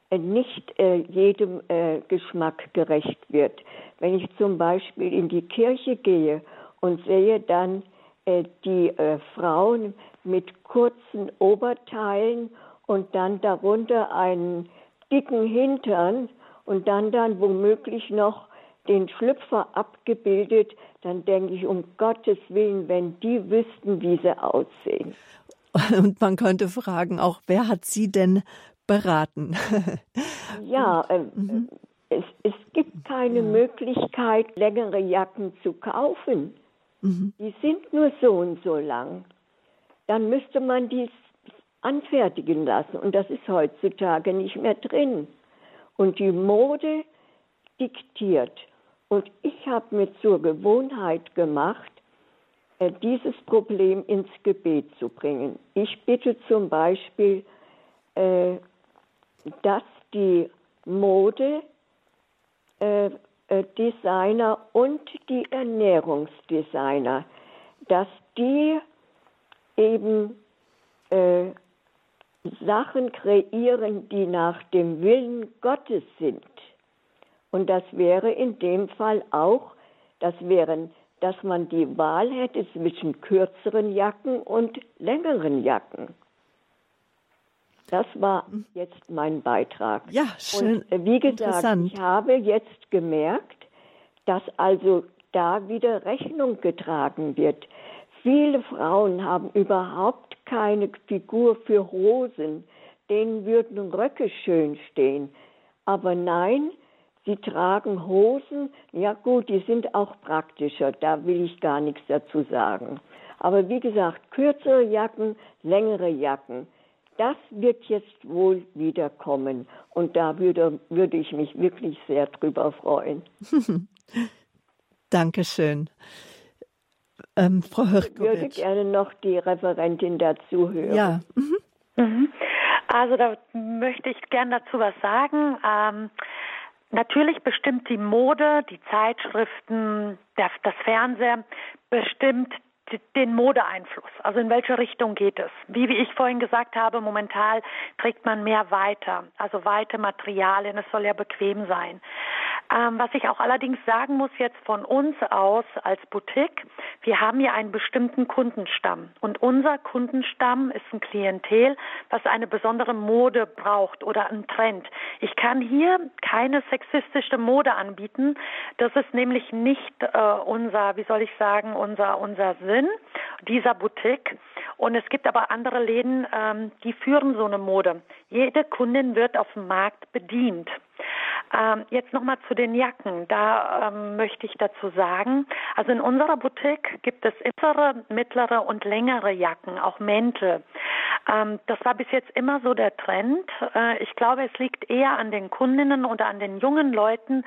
S4: äh, nicht äh, jedem äh, Geschmack gerecht wird. Wenn ich zum Beispiel in die Kirche gehe und sehe dann äh, die äh, Frauen mit kurzen Oberteilen und dann darunter einen dicken Hintern und dann dann womöglich noch den Schlüpfer abgebildet, dann denke ich, um Gottes Willen, wenn die wüssten, wie sie aussehen.
S1: Und man könnte fragen, auch wer hat sie denn beraten?
S4: ja, äh, mhm. es, es gibt keine ja. Möglichkeit, längere Jacken zu kaufen. Mhm. Die sind nur so und so lang. Dann müsste man die anfertigen lassen. Und das ist heutzutage nicht mehr drin. Und die Mode diktiert. Und ich habe mir zur Gewohnheit gemacht, äh, dieses Problem ins Gebet zu bringen. Ich bitte zum Beispiel, äh, dass die Mode äh, Designer und die Ernährungsdesigner, dass die eben äh, Sachen kreieren, die nach dem Willen Gottes sind. Und das wäre in dem Fall auch, das wären, dass man die Wahl hätte zwischen kürzeren Jacken und längeren Jacken. Das war jetzt mein Beitrag.
S1: Ja, schön.
S4: Und äh, wie gesagt, ich habe jetzt gemerkt, dass also da wieder Rechnung getragen wird. Viele Frauen haben überhaupt keine Figur für Hosen, denen würden Röcke schön stehen. Aber nein, sie tragen Hosen, ja gut, die sind auch praktischer, da will ich gar nichts dazu sagen. Aber wie gesagt, kürzere Jacken, längere Jacken, das wird jetzt wohl wieder kommen. Und da würde, würde ich mich wirklich sehr drüber freuen.
S1: Dankeschön. Ähm, Frau Hirkowitsch.
S4: Ich würde gerne noch die Referentin dazu hören.
S1: Ja.
S2: Mhm. Mhm. Also da möchte ich gerne dazu was sagen. Ähm, natürlich bestimmt die Mode, die Zeitschriften, das Fernsehen bestimmt den Modeeinfluss. Also in welche Richtung geht es? Wie, wie ich vorhin gesagt habe, momentan trägt man mehr weiter, also weite Materialien. Es soll ja bequem sein. Ähm, was ich auch allerdings sagen muss jetzt von uns aus als Boutique, wir haben ja einen bestimmten Kundenstamm und unser Kundenstamm ist ein Klientel, was eine besondere Mode braucht oder einen Trend. Ich kann hier keine sexistische Mode anbieten. Das ist nämlich nicht äh, unser, wie soll ich sagen, unser unser Sinn dieser Boutique. Und es gibt aber andere Läden, ähm, die führen so eine Mode. Jede Kundin wird auf dem Markt bedient. Ähm, jetzt nochmal zu den Jacken. Da ähm, möchte ich dazu sagen, also in unserer Boutique gibt es mittlere, mittlere und längere Jacken, auch Mäntel. Ähm, das war bis jetzt immer so der Trend. Äh, ich glaube, es liegt eher an den Kundinnen oder an den jungen Leuten,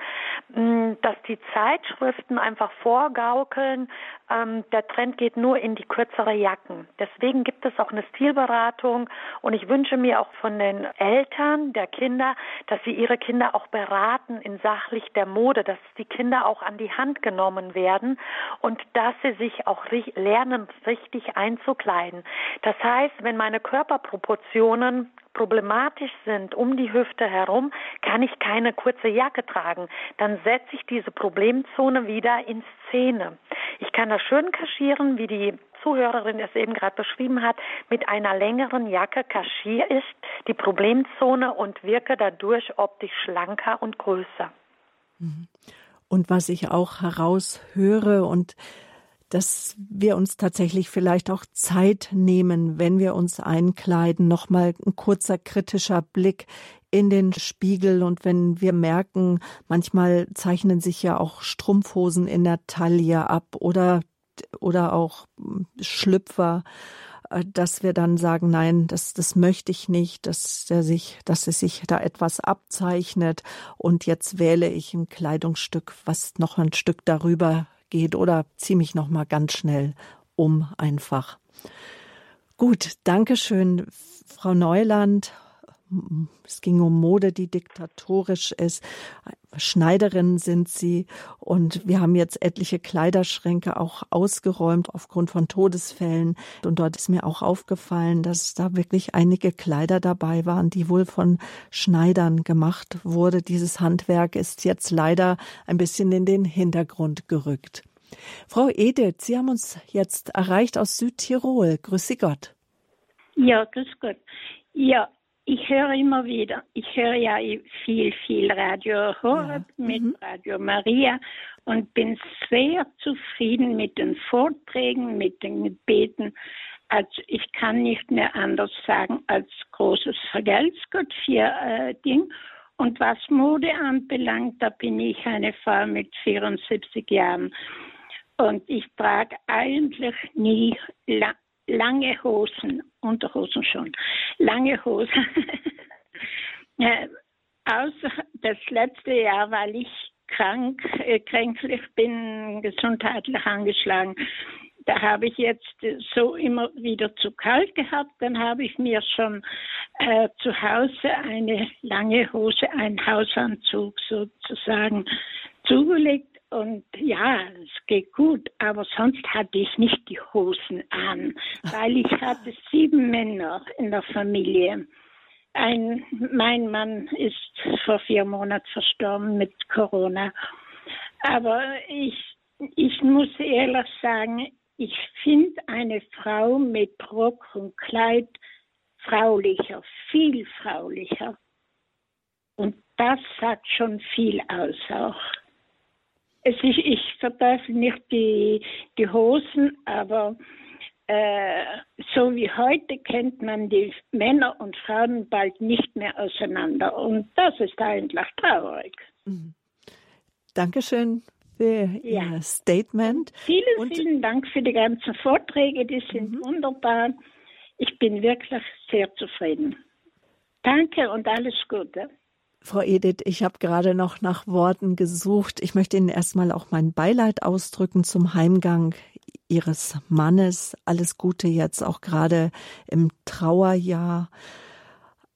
S2: mh, dass die Zeitschriften einfach vorgaukeln, ähm, der Trend geht nur in die kürzere Jacken. Deswegen gibt es auch eine Stilberatung und ich wünsche mir auch von den Eltern der Kinder, dass sie ihre Kinder auch beraten in sachlich der Mode, dass die Kinder auch an die Hand genommen werden und dass sie sich auch lernen, richtig einzukleiden. Das heißt, wenn meine Körperproportionen problematisch sind um die Hüfte herum, kann ich keine kurze Jacke tragen. Dann setze ich diese Problemzone wieder in Szene. Ich kann das schön kaschieren, wie die Zuhörerin es eben gerade beschrieben hat, mit einer längeren Jacke kaschiere ich die Problemzone und wirke dadurch optisch schlanker und größer.
S1: Mhm. Und was ich auch heraushöre und dass wir uns tatsächlich vielleicht auch Zeit nehmen, wenn wir uns einkleiden. Nochmal ein kurzer kritischer Blick in den Spiegel und wenn wir merken, manchmal zeichnen sich ja auch Strumpfhosen in der Taille ab oder oder auch Schlüpfer, äh, dass wir dann sagen, nein, das, das möchte ich nicht, dass der sich, dass es sich da etwas abzeichnet und jetzt wähle ich ein Kleidungsstück, was noch ein Stück darüber geht oder ziehe mich noch mal ganz schnell um einfach. Gut, danke schön, Frau Neuland. Es ging um Mode, die diktatorisch ist. Schneiderin sind sie. Und wir haben jetzt etliche Kleiderschränke auch ausgeräumt aufgrund von Todesfällen. Und dort ist mir auch aufgefallen, dass da wirklich einige Kleider dabei waren, die wohl von Schneidern gemacht wurde. Dieses Handwerk ist jetzt leider ein bisschen in den Hintergrund gerückt. Frau Edith, Sie haben uns jetzt erreicht aus Südtirol. Grüße Gott.
S5: Ja, grüß Gott. Ja, ich höre immer wieder, ich höre ja viel, viel Radio Horeb ja. mit mhm. Radio Maria und bin sehr zufrieden mit den Vorträgen, mit den Gebeten. Also ich kann nicht mehr anders sagen als großes Vergelt's für äh, Ding. Und was Mode anbelangt, da bin ich eine Frau mit 74 Jahren. Und ich trage eigentlich nie lange Hosen, Unterhosen schon, lange Hosen. äh, außer das letzte Jahr, weil ich krank, äh, kränklich bin, gesundheitlich angeschlagen. Da habe ich jetzt so immer wieder zu kalt gehabt. Dann habe ich mir schon äh, zu Hause eine lange Hose, einen Hausanzug sozusagen zugelegt und ja, es geht gut, aber sonst hatte ich nicht die Hosen an, weil ich hatte sieben Männer in der Familie. Ein, mein Mann ist vor vier Monaten verstorben mit Corona. Aber ich, ich muss ehrlich sagen, ich finde eine Frau mit Rock und Kleid fraulicher, viel fraulicher. Und das sagt schon viel aus auch. Es ist, ich verteufel nicht die, die Hosen, aber äh, so wie heute kennt man die Männer und Frauen bald nicht mehr auseinander. Und das ist eigentlich traurig. Mhm.
S1: Dankeschön für ja. Ihr Statement.
S5: Vielen, und vielen Dank für die ganzen Vorträge, die sind mhm. wunderbar. Ich bin wirklich sehr zufrieden. Danke und alles Gute.
S1: Frau Edith, ich habe gerade noch nach Worten gesucht. Ich möchte Ihnen erstmal auch mein Beileid ausdrücken zum Heimgang Ihres Mannes. Alles Gute jetzt auch gerade im Trauerjahr.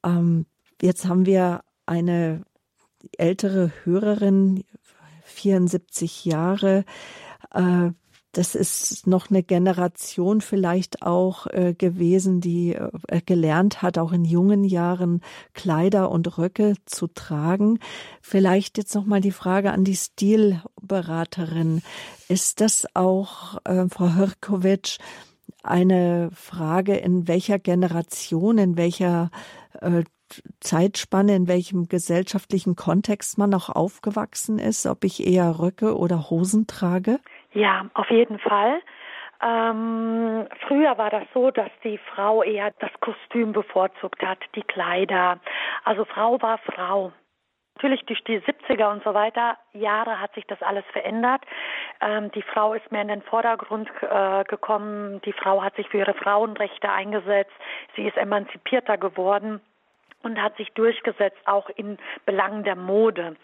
S1: Ähm, jetzt haben wir eine ältere Hörerin, 74 Jahre, äh, das ist noch eine Generation vielleicht auch äh, gewesen, die äh, gelernt hat, auch in jungen Jahren Kleider und Röcke zu tragen. Vielleicht jetzt noch mal die Frage an die Stilberaterin: Ist das auch, äh, Frau Hörkowitsch, eine Frage, in welcher Generation, in welcher äh, Zeitspanne, in welchem gesellschaftlichen Kontext man auch aufgewachsen ist, ob ich eher Röcke oder Hosen trage?
S2: Ja, auf jeden Fall. Ähm, früher war das so, dass die Frau eher das Kostüm bevorzugt hat, die Kleider. Also Frau war Frau. Natürlich durch die 70er und so weiter Jahre hat sich das alles verändert. Ähm, die Frau ist mehr in den Vordergrund äh, gekommen. Die Frau hat sich für ihre Frauenrechte eingesetzt. Sie ist emanzipierter geworden und hat sich durchgesetzt, auch in Belangen der Mode.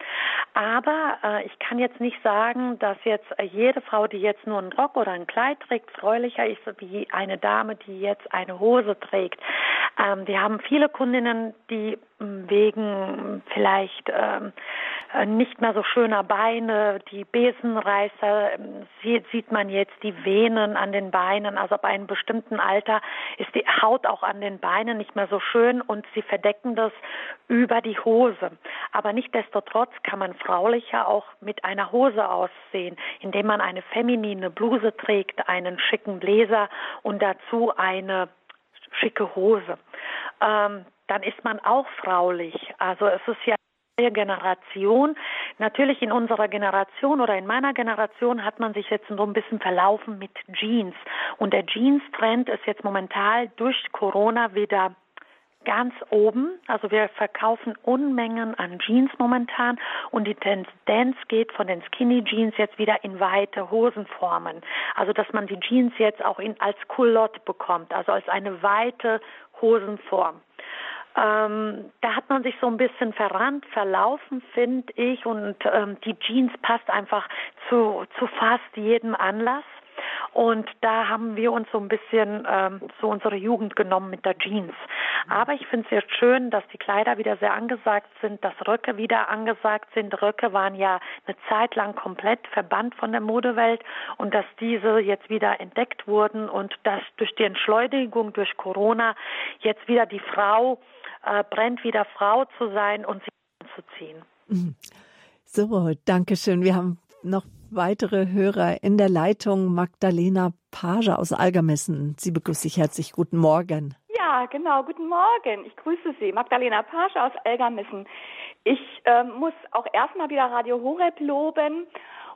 S2: Aber äh, ich kann jetzt nicht sagen, dass jetzt jede Frau, die jetzt nur einen Rock oder ein Kleid trägt, freulicher ist wie eine Dame, die jetzt eine Hose trägt. Ähm, wir haben viele Kundinnen, die wegen vielleicht ähm, äh, nicht mehr so schöner Beine, die Besenreißer, ähm, sieht, sieht man jetzt die Venen an den Beinen. Also ab einem bestimmten Alter ist die Haut auch an den Beinen nicht mehr so schön und sie verdecken das über die Hose. Aber nichtdestotrotz kann man fraulicher auch mit einer Hose aussehen, indem man eine feminine Bluse trägt, einen schicken Bläser und dazu eine schicke Hose. Ähm, dann ist man auch fraulich. Also es ist ja eine Generation. Natürlich in unserer Generation oder in meiner Generation hat man sich jetzt so ein bisschen verlaufen mit Jeans. Und der Jeans-Trend ist jetzt momentan durch Corona wieder ganz oben. Also wir verkaufen Unmengen an Jeans momentan und die Tendenz geht von den Skinny Jeans jetzt wieder in weite Hosenformen. Also dass man die Jeans jetzt auch in, als Culotte bekommt, also als eine weite Hosenform. Ähm, da hat man sich so ein bisschen verrannt, verlaufen, finde ich, und ähm, die Jeans passt einfach zu, zu fast jedem Anlass. Und da haben wir uns so ein bisschen ähm, so unsere Jugend genommen mit der Jeans. Aber ich finde es sehr schön, dass die Kleider wieder sehr angesagt sind, dass Röcke wieder angesagt sind. Röcke waren ja eine Zeit lang komplett verbannt von der Modewelt und dass diese jetzt wieder entdeckt wurden und dass durch die Entschleunigung durch Corona jetzt wieder die Frau äh, brennt, wieder Frau zu sein und sich anzuziehen. Mhm.
S1: So, danke schön. Wir haben noch weitere Hörer in der Leitung. Magdalena Page aus Algermessen. Sie begrüßt sich herzlich. Guten Morgen.
S6: Ja, genau. Guten Morgen. Ich grüße Sie. Magdalena Page aus Algermessen. Ich äh, muss auch erstmal wieder Radio Horeb loben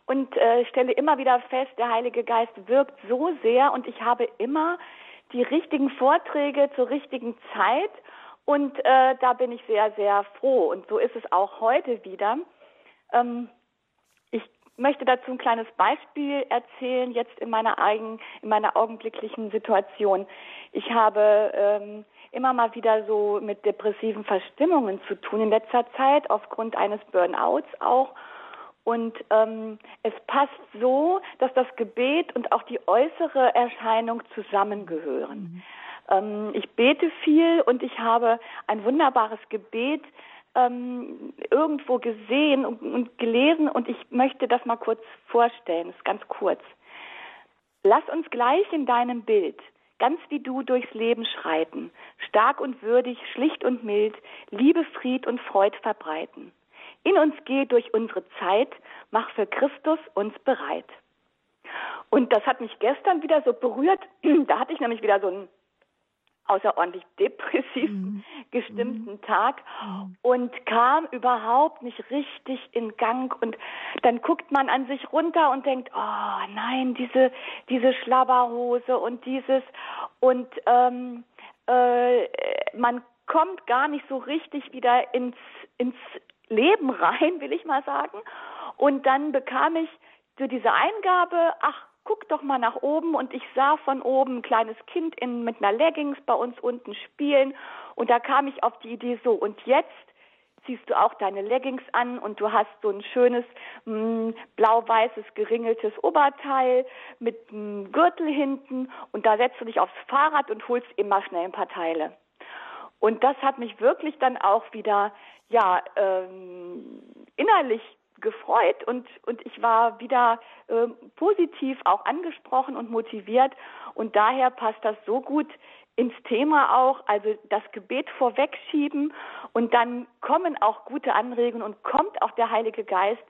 S6: und äh, stelle immer wieder fest, der Heilige Geist wirkt so sehr und ich habe immer die richtigen Vorträge zur richtigen Zeit und äh, da bin ich sehr, sehr froh. Und so ist es auch heute wieder. Ähm, möchte dazu ein kleines Beispiel erzählen, jetzt in meiner eigen, in meiner augenblicklichen Situation. Ich habe ähm, immer mal wieder so mit depressiven Verstimmungen zu tun in letzter Zeit, aufgrund eines Burnouts auch. Und ähm, es passt so, dass das Gebet und auch die äußere Erscheinung zusammengehören. Mhm. Ähm, ich bete viel und ich habe ein wunderbares Gebet ähm, irgendwo gesehen und, und gelesen und ich möchte das mal kurz vorstellen, das ist ganz kurz. Lass uns gleich in deinem Bild, ganz wie du durchs Leben schreiten, stark und würdig, schlicht und mild, Liebe, Fried und Freud verbreiten. In uns geh durch unsere Zeit, mach für Christus uns bereit. Und das hat mich gestern wieder so berührt. Da hatte ich nämlich wieder so ein außerordentlich depressiv mhm. gestimmten mhm. Tag mhm. und kam überhaupt nicht richtig in Gang und dann guckt man an sich runter und denkt, oh nein, diese diese Schlabberhose und dieses und ähm, äh, man kommt gar nicht so richtig wieder ins ins Leben rein, will ich mal sagen. Und dann bekam ich so diese Eingabe, ach guck doch mal nach oben und ich sah von oben ein kleines Kind in, mit einer Leggings bei uns unten spielen und da kam ich auf die Idee so und jetzt ziehst du auch deine Leggings an und du hast so ein schönes mm, blau-weißes geringeltes Oberteil mit einem Gürtel hinten und da setzt du dich aufs Fahrrad und holst immer schnell ein paar Teile. Und das hat mich wirklich dann auch wieder ja ähm, innerlich gefreut und, und ich war wieder äh, positiv auch angesprochen und motiviert. Und daher passt das so gut ins Thema auch, also das Gebet vorwegschieben und dann kommen auch gute Anregungen und kommt auch der Heilige Geist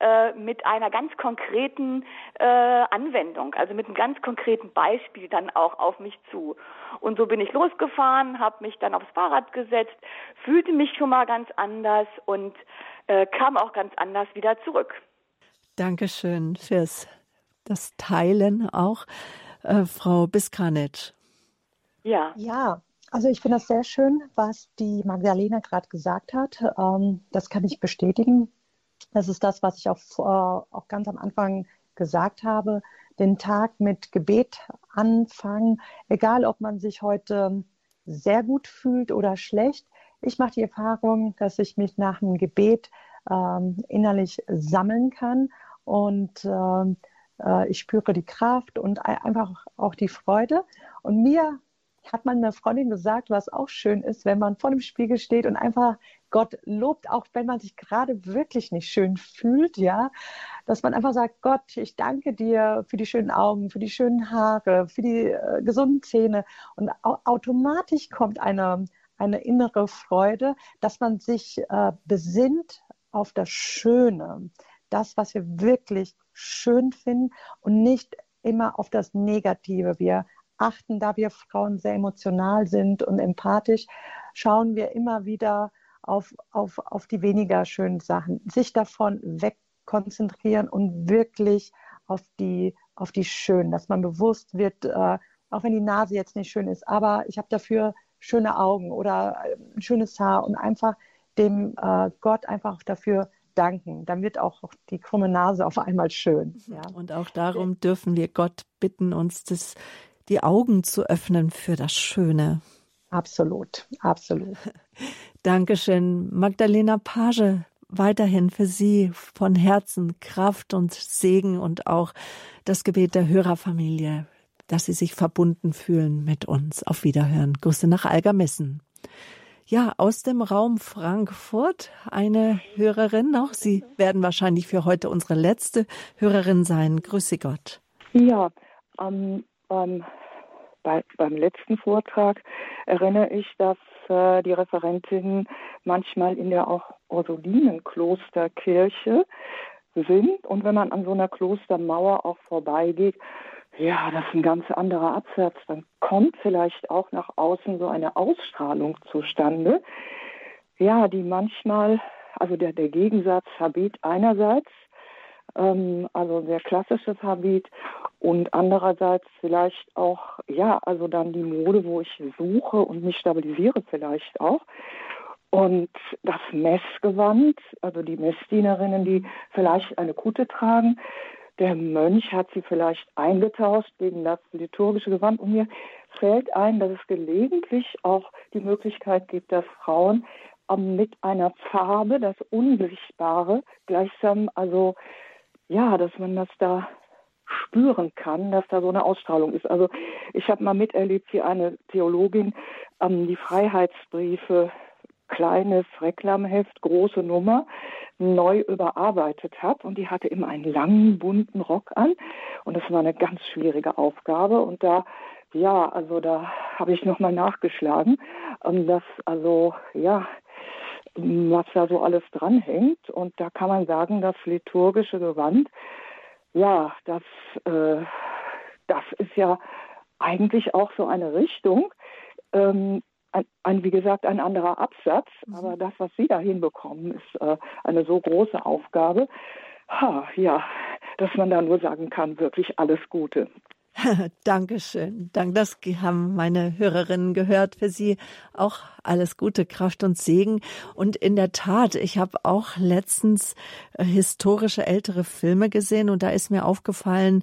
S6: äh, mit einer ganz konkreten äh, Anwendung, also mit einem ganz konkreten Beispiel dann auch auf mich zu. Und so bin ich losgefahren, habe mich dann aufs Fahrrad gesetzt, fühlte mich schon mal ganz anders und äh, kam auch ganz anders wieder zurück.
S1: Dankeschön fürs das Teilen auch, äh, Frau Biskanitsch.
S3: Ja. Ja, also ich finde das sehr schön, was die Magdalena gerade gesagt hat. Ähm, das kann ich bestätigen. Das ist das, was ich auch, äh, auch ganz am Anfang gesagt habe. Den Tag mit Gebet anfangen, egal ob man sich heute sehr gut fühlt oder schlecht. Ich mache die Erfahrung, dass ich mich nach dem Gebet ähm, innerlich sammeln kann und ähm, äh, ich spüre die Kraft und einfach auch die Freude. Und mir hat meine Freundin gesagt, was auch schön ist, wenn man vor dem Spiegel steht und einfach Gott lobt, auch wenn man sich gerade wirklich nicht schön fühlt, ja, dass man einfach sagt, Gott, ich danke dir für die schönen Augen, für die schönen Haare, für die äh, gesunden Zähne. Und automatisch kommt eine, eine innere Freude, dass man sich äh, besinnt auf das Schöne, das, was wir wirklich schön finden und nicht immer auf das Negative. Wir achten, da wir Frauen sehr emotional sind und empathisch, schauen wir immer wieder auf, auf, auf die weniger schönen Sachen, sich davon wegkonzentrieren und wirklich auf die, auf die schönen, dass man bewusst wird, äh, auch wenn die Nase jetzt nicht schön ist, aber ich habe dafür schöne Augen oder ein schönes Haar und einfach dem äh, Gott einfach dafür danken. Dann wird auch die krumme Nase auf einmal schön.
S1: Ja. Und auch darum dürfen wir Gott bitten, uns das, die Augen zu öffnen für das Schöne.
S3: Absolut, absolut.
S1: Dankeschön, Magdalena Page. Weiterhin für Sie von Herzen Kraft und Segen und auch das Gebet der Hörerfamilie, dass Sie sich verbunden fühlen mit uns. Auf Wiederhören. Grüße nach Algermessen. Ja, aus dem Raum Frankfurt eine Hörerin noch. Sie werden wahrscheinlich für heute unsere letzte Hörerin sein. Grüße Gott.
S7: Ja, ähm, beim, bei, beim letzten Vortrag erinnere ich, dass äh, die Referentinnen manchmal in der auch Ursulinenklosterkirche sind. Und wenn man an so einer Klostermauer auch vorbeigeht, ja, das ist ein ganz anderer Absatz. Dann kommt vielleicht auch nach außen so eine Ausstrahlung zustande. Ja, die manchmal, also der, der Gegensatz Habit einerseits, ähm, also sehr klassisches Habit und andererseits vielleicht auch, ja, also dann die Mode, wo ich suche und mich stabilisiere vielleicht auch. Und das Messgewand, also die Messdienerinnen, die vielleicht eine Kutte tragen, der Mönch hat sie vielleicht eingetauscht gegen das liturgische Gewand. Und mir fällt ein, dass es gelegentlich auch die Möglichkeit gibt, dass Frauen ähm, mit einer Farbe, das Unsichtbare, gleichsam, also ja, dass man das da spüren kann, dass da so eine Ausstrahlung ist. Also ich habe mal miterlebt, wie eine Theologin ähm, die Freiheitsbriefe kleines Reklamheft, große Nummer, neu überarbeitet hat. Und die hatte immer einen langen, bunten Rock an. Und das war eine ganz schwierige Aufgabe. Und da, ja, also da habe ich nochmal nachgeschlagen, ähm, dass also, ja, was da so alles dranhängt. Und da kann man sagen, das liturgische Gewand, ja, das, äh, das ist ja eigentlich auch so eine Richtung, ähm, ein, ein, wie gesagt, ein anderer Absatz, mhm. aber das, was Sie da hinbekommen, ist äh, eine so große Aufgabe. Ha, ja, dass man da nur sagen kann, wirklich alles Gute.
S1: Dankeschön. Dank, das haben meine Hörerinnen gehört. Für Sie auch alles Gute, Kraft und Segen. Und in der Tat, ich habe auch letztens äh, historische ältere Filme gesehen und da ist mir aufgefallen,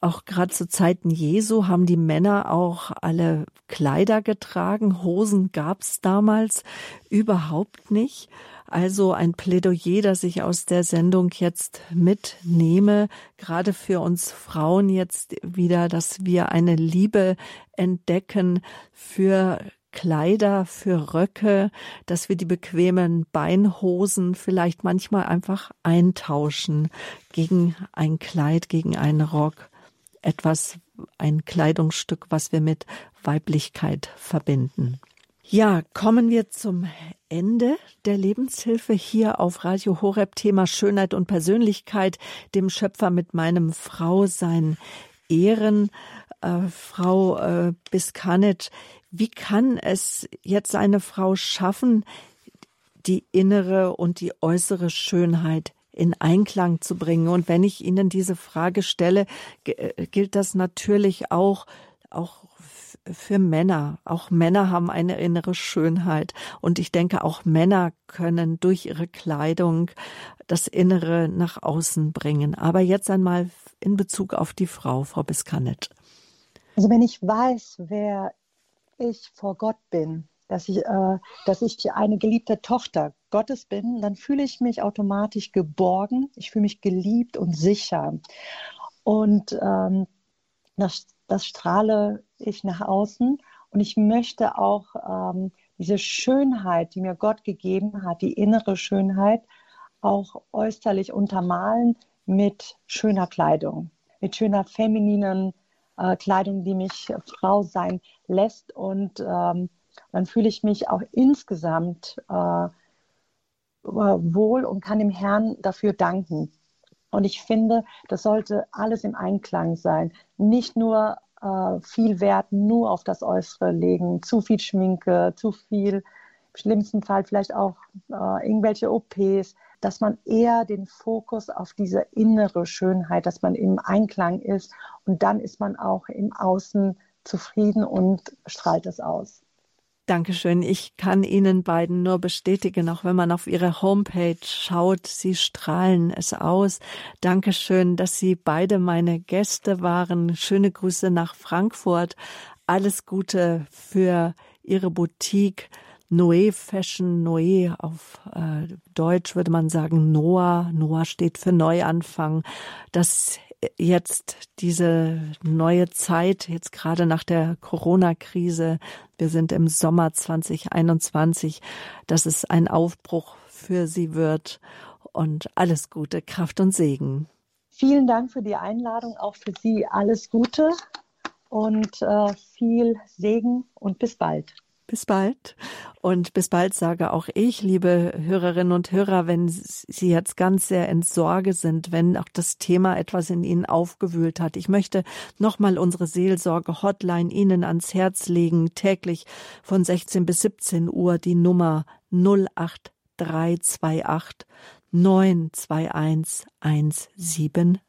S1: auch gerade zu Zeiten Jesu haben die Männer auch alle Kleider getragen. Hosen gab's damals überhaupt nicht. Also ein Plädoyer, das ich aus der Sendung jetzt mitnehme, gerade für uns Frauen jetzt wieder, dass wir eine Liebe entdecken für Kleider, für Röcke, dass wir die bequemen Beinhosen vielleicht manchmal einfach eintauschen gegen ein Kleid, gegen einen Rock. Etwas, ein Kleidungsstück, was wir mit Weiblichkeit verbinden. Ja, kommen wir zum Ende der Lebenshilfe hier auf Radio Horeb Thema Schönheit und Persönlichkeit, dem Schöpfer mit meinem Frau sein Ehren. Äh, Frau äh, Biskanet, wie kann es jetzt eine Frau schaffen, die innere und die äußere Schönheit in Einklang zu bringen? Und wenn ich Ihnen diese Frage stelle, äh, gilt das natürlich auch, auch für Männer. Auch Männer haben eine innere Schönheit. Und ich denke, auch Männer können durch ihre Kleidung das Innere nach außen bringen. Aber jetzt einmal in Bezug auf die Frau, Frau Biskanet.
S3: Also wenn ich weiß, wer ich vor Gott bin, dass ich, äh, dass ich eine geliebte Tochter Gottes bin, dann fühle ich mich automatisch geborgen, ich fühle mich geliebt und sicher. Und ähm, das, das strahle ich nach außen und ich möchte auch ähm, diese Schönheit, die mir Gott gegeben hat, die innere Schönheit, auch äußerlich untermalen mit schöner Kleidung, mit schöner femininen äh, Kleidung, die mich Frau sein lässt. Und ähm, dann fühle ich mich auch insgesamt äh, wohl und kann dem Herrn dafür danken. Und ich finde, das sollte alles im Einklang sein. Nicht nur äh, viel Wert nur auf das Äußere legen, zu viel Schminke, zu viel, im schlimmsten Fall vielleicht auch äh, irgendwelche OPs, dass man eher den Fokus auf diese innere Schönheit, dass man im Einklang ist und dann ist man auch im Außen zufrieden und strahlt es aus.
S1: Dankeschön. Ich kann Ihnen beiden nur bestätigen, auch wenn man auf Ihre Homepage schaut, Sie strahlen es aus. Dankeschön, dass Sie beide meine Gäste waren. Schöne Grüße nach Frankfurt. Alles Gute für Ihre Boutique. Noé Fashion, Noé auf äh, Deutsch würde man sagen Noah. Noah steht für Neuanfang. Das jetzt diese neue Zeit, jetzt gerade nach der Corona-Krise, wir sind im Sommer 2021, dass es ein Aufbruch für Sie wird und alles Gute, Kraft und Segen.
S3: Vielen Dank für die Einladung, auch für Sie alles Gute und äh, viel Segen und bis bald.
S1: Bis bald. Und bis bald sage auch ich, liebe Hörerinnen und Hörer, wenn Sie jetzt ganz sehr in Sorge sind, wenn auch das Thema etwas in Ihnen aufgewühlt hat. Ich möchte nochmal unsere Seelsorge-Hotline Ihnen ans Herz legen, täglich von 16 bis 17 Uhr die Nummer 08328 921170.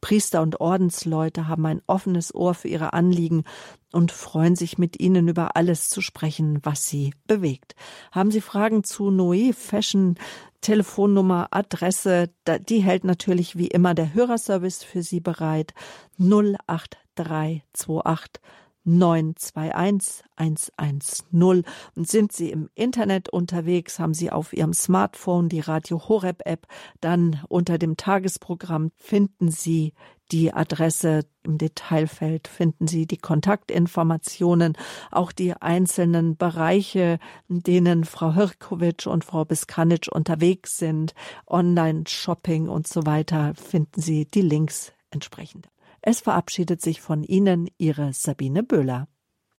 S1: Priester und Ordensleute haben ein offenes Ohr für ihre Anliegen und freuen sich mit Ihnen über alles zu sprechen, was Sie bewegt. Haben Sie Fragen zu Noé Fashion, Telefonnummer, Adresse, die hält natürlich wie immer der Hörerservice für Sie bereit. 08328 921 110. Und sind Sie im Internet unterwegs, haben Sie auf Ihrem Smartphone die Radio Horeb App, dann unter dem Tagesprogramm finden Sie die Adresse im Detailfeld finden Sie die Kontaktinformationen, auch die einzelnen Bereiche, in denen Frau Hirkowitsch und Frau Biskanitsch unterwegs sind, Online-Shopping und so weiter, finden Sie die Links entsprechend. Es verabschiedet sich von Ihnen Ihre Sabine Böhler.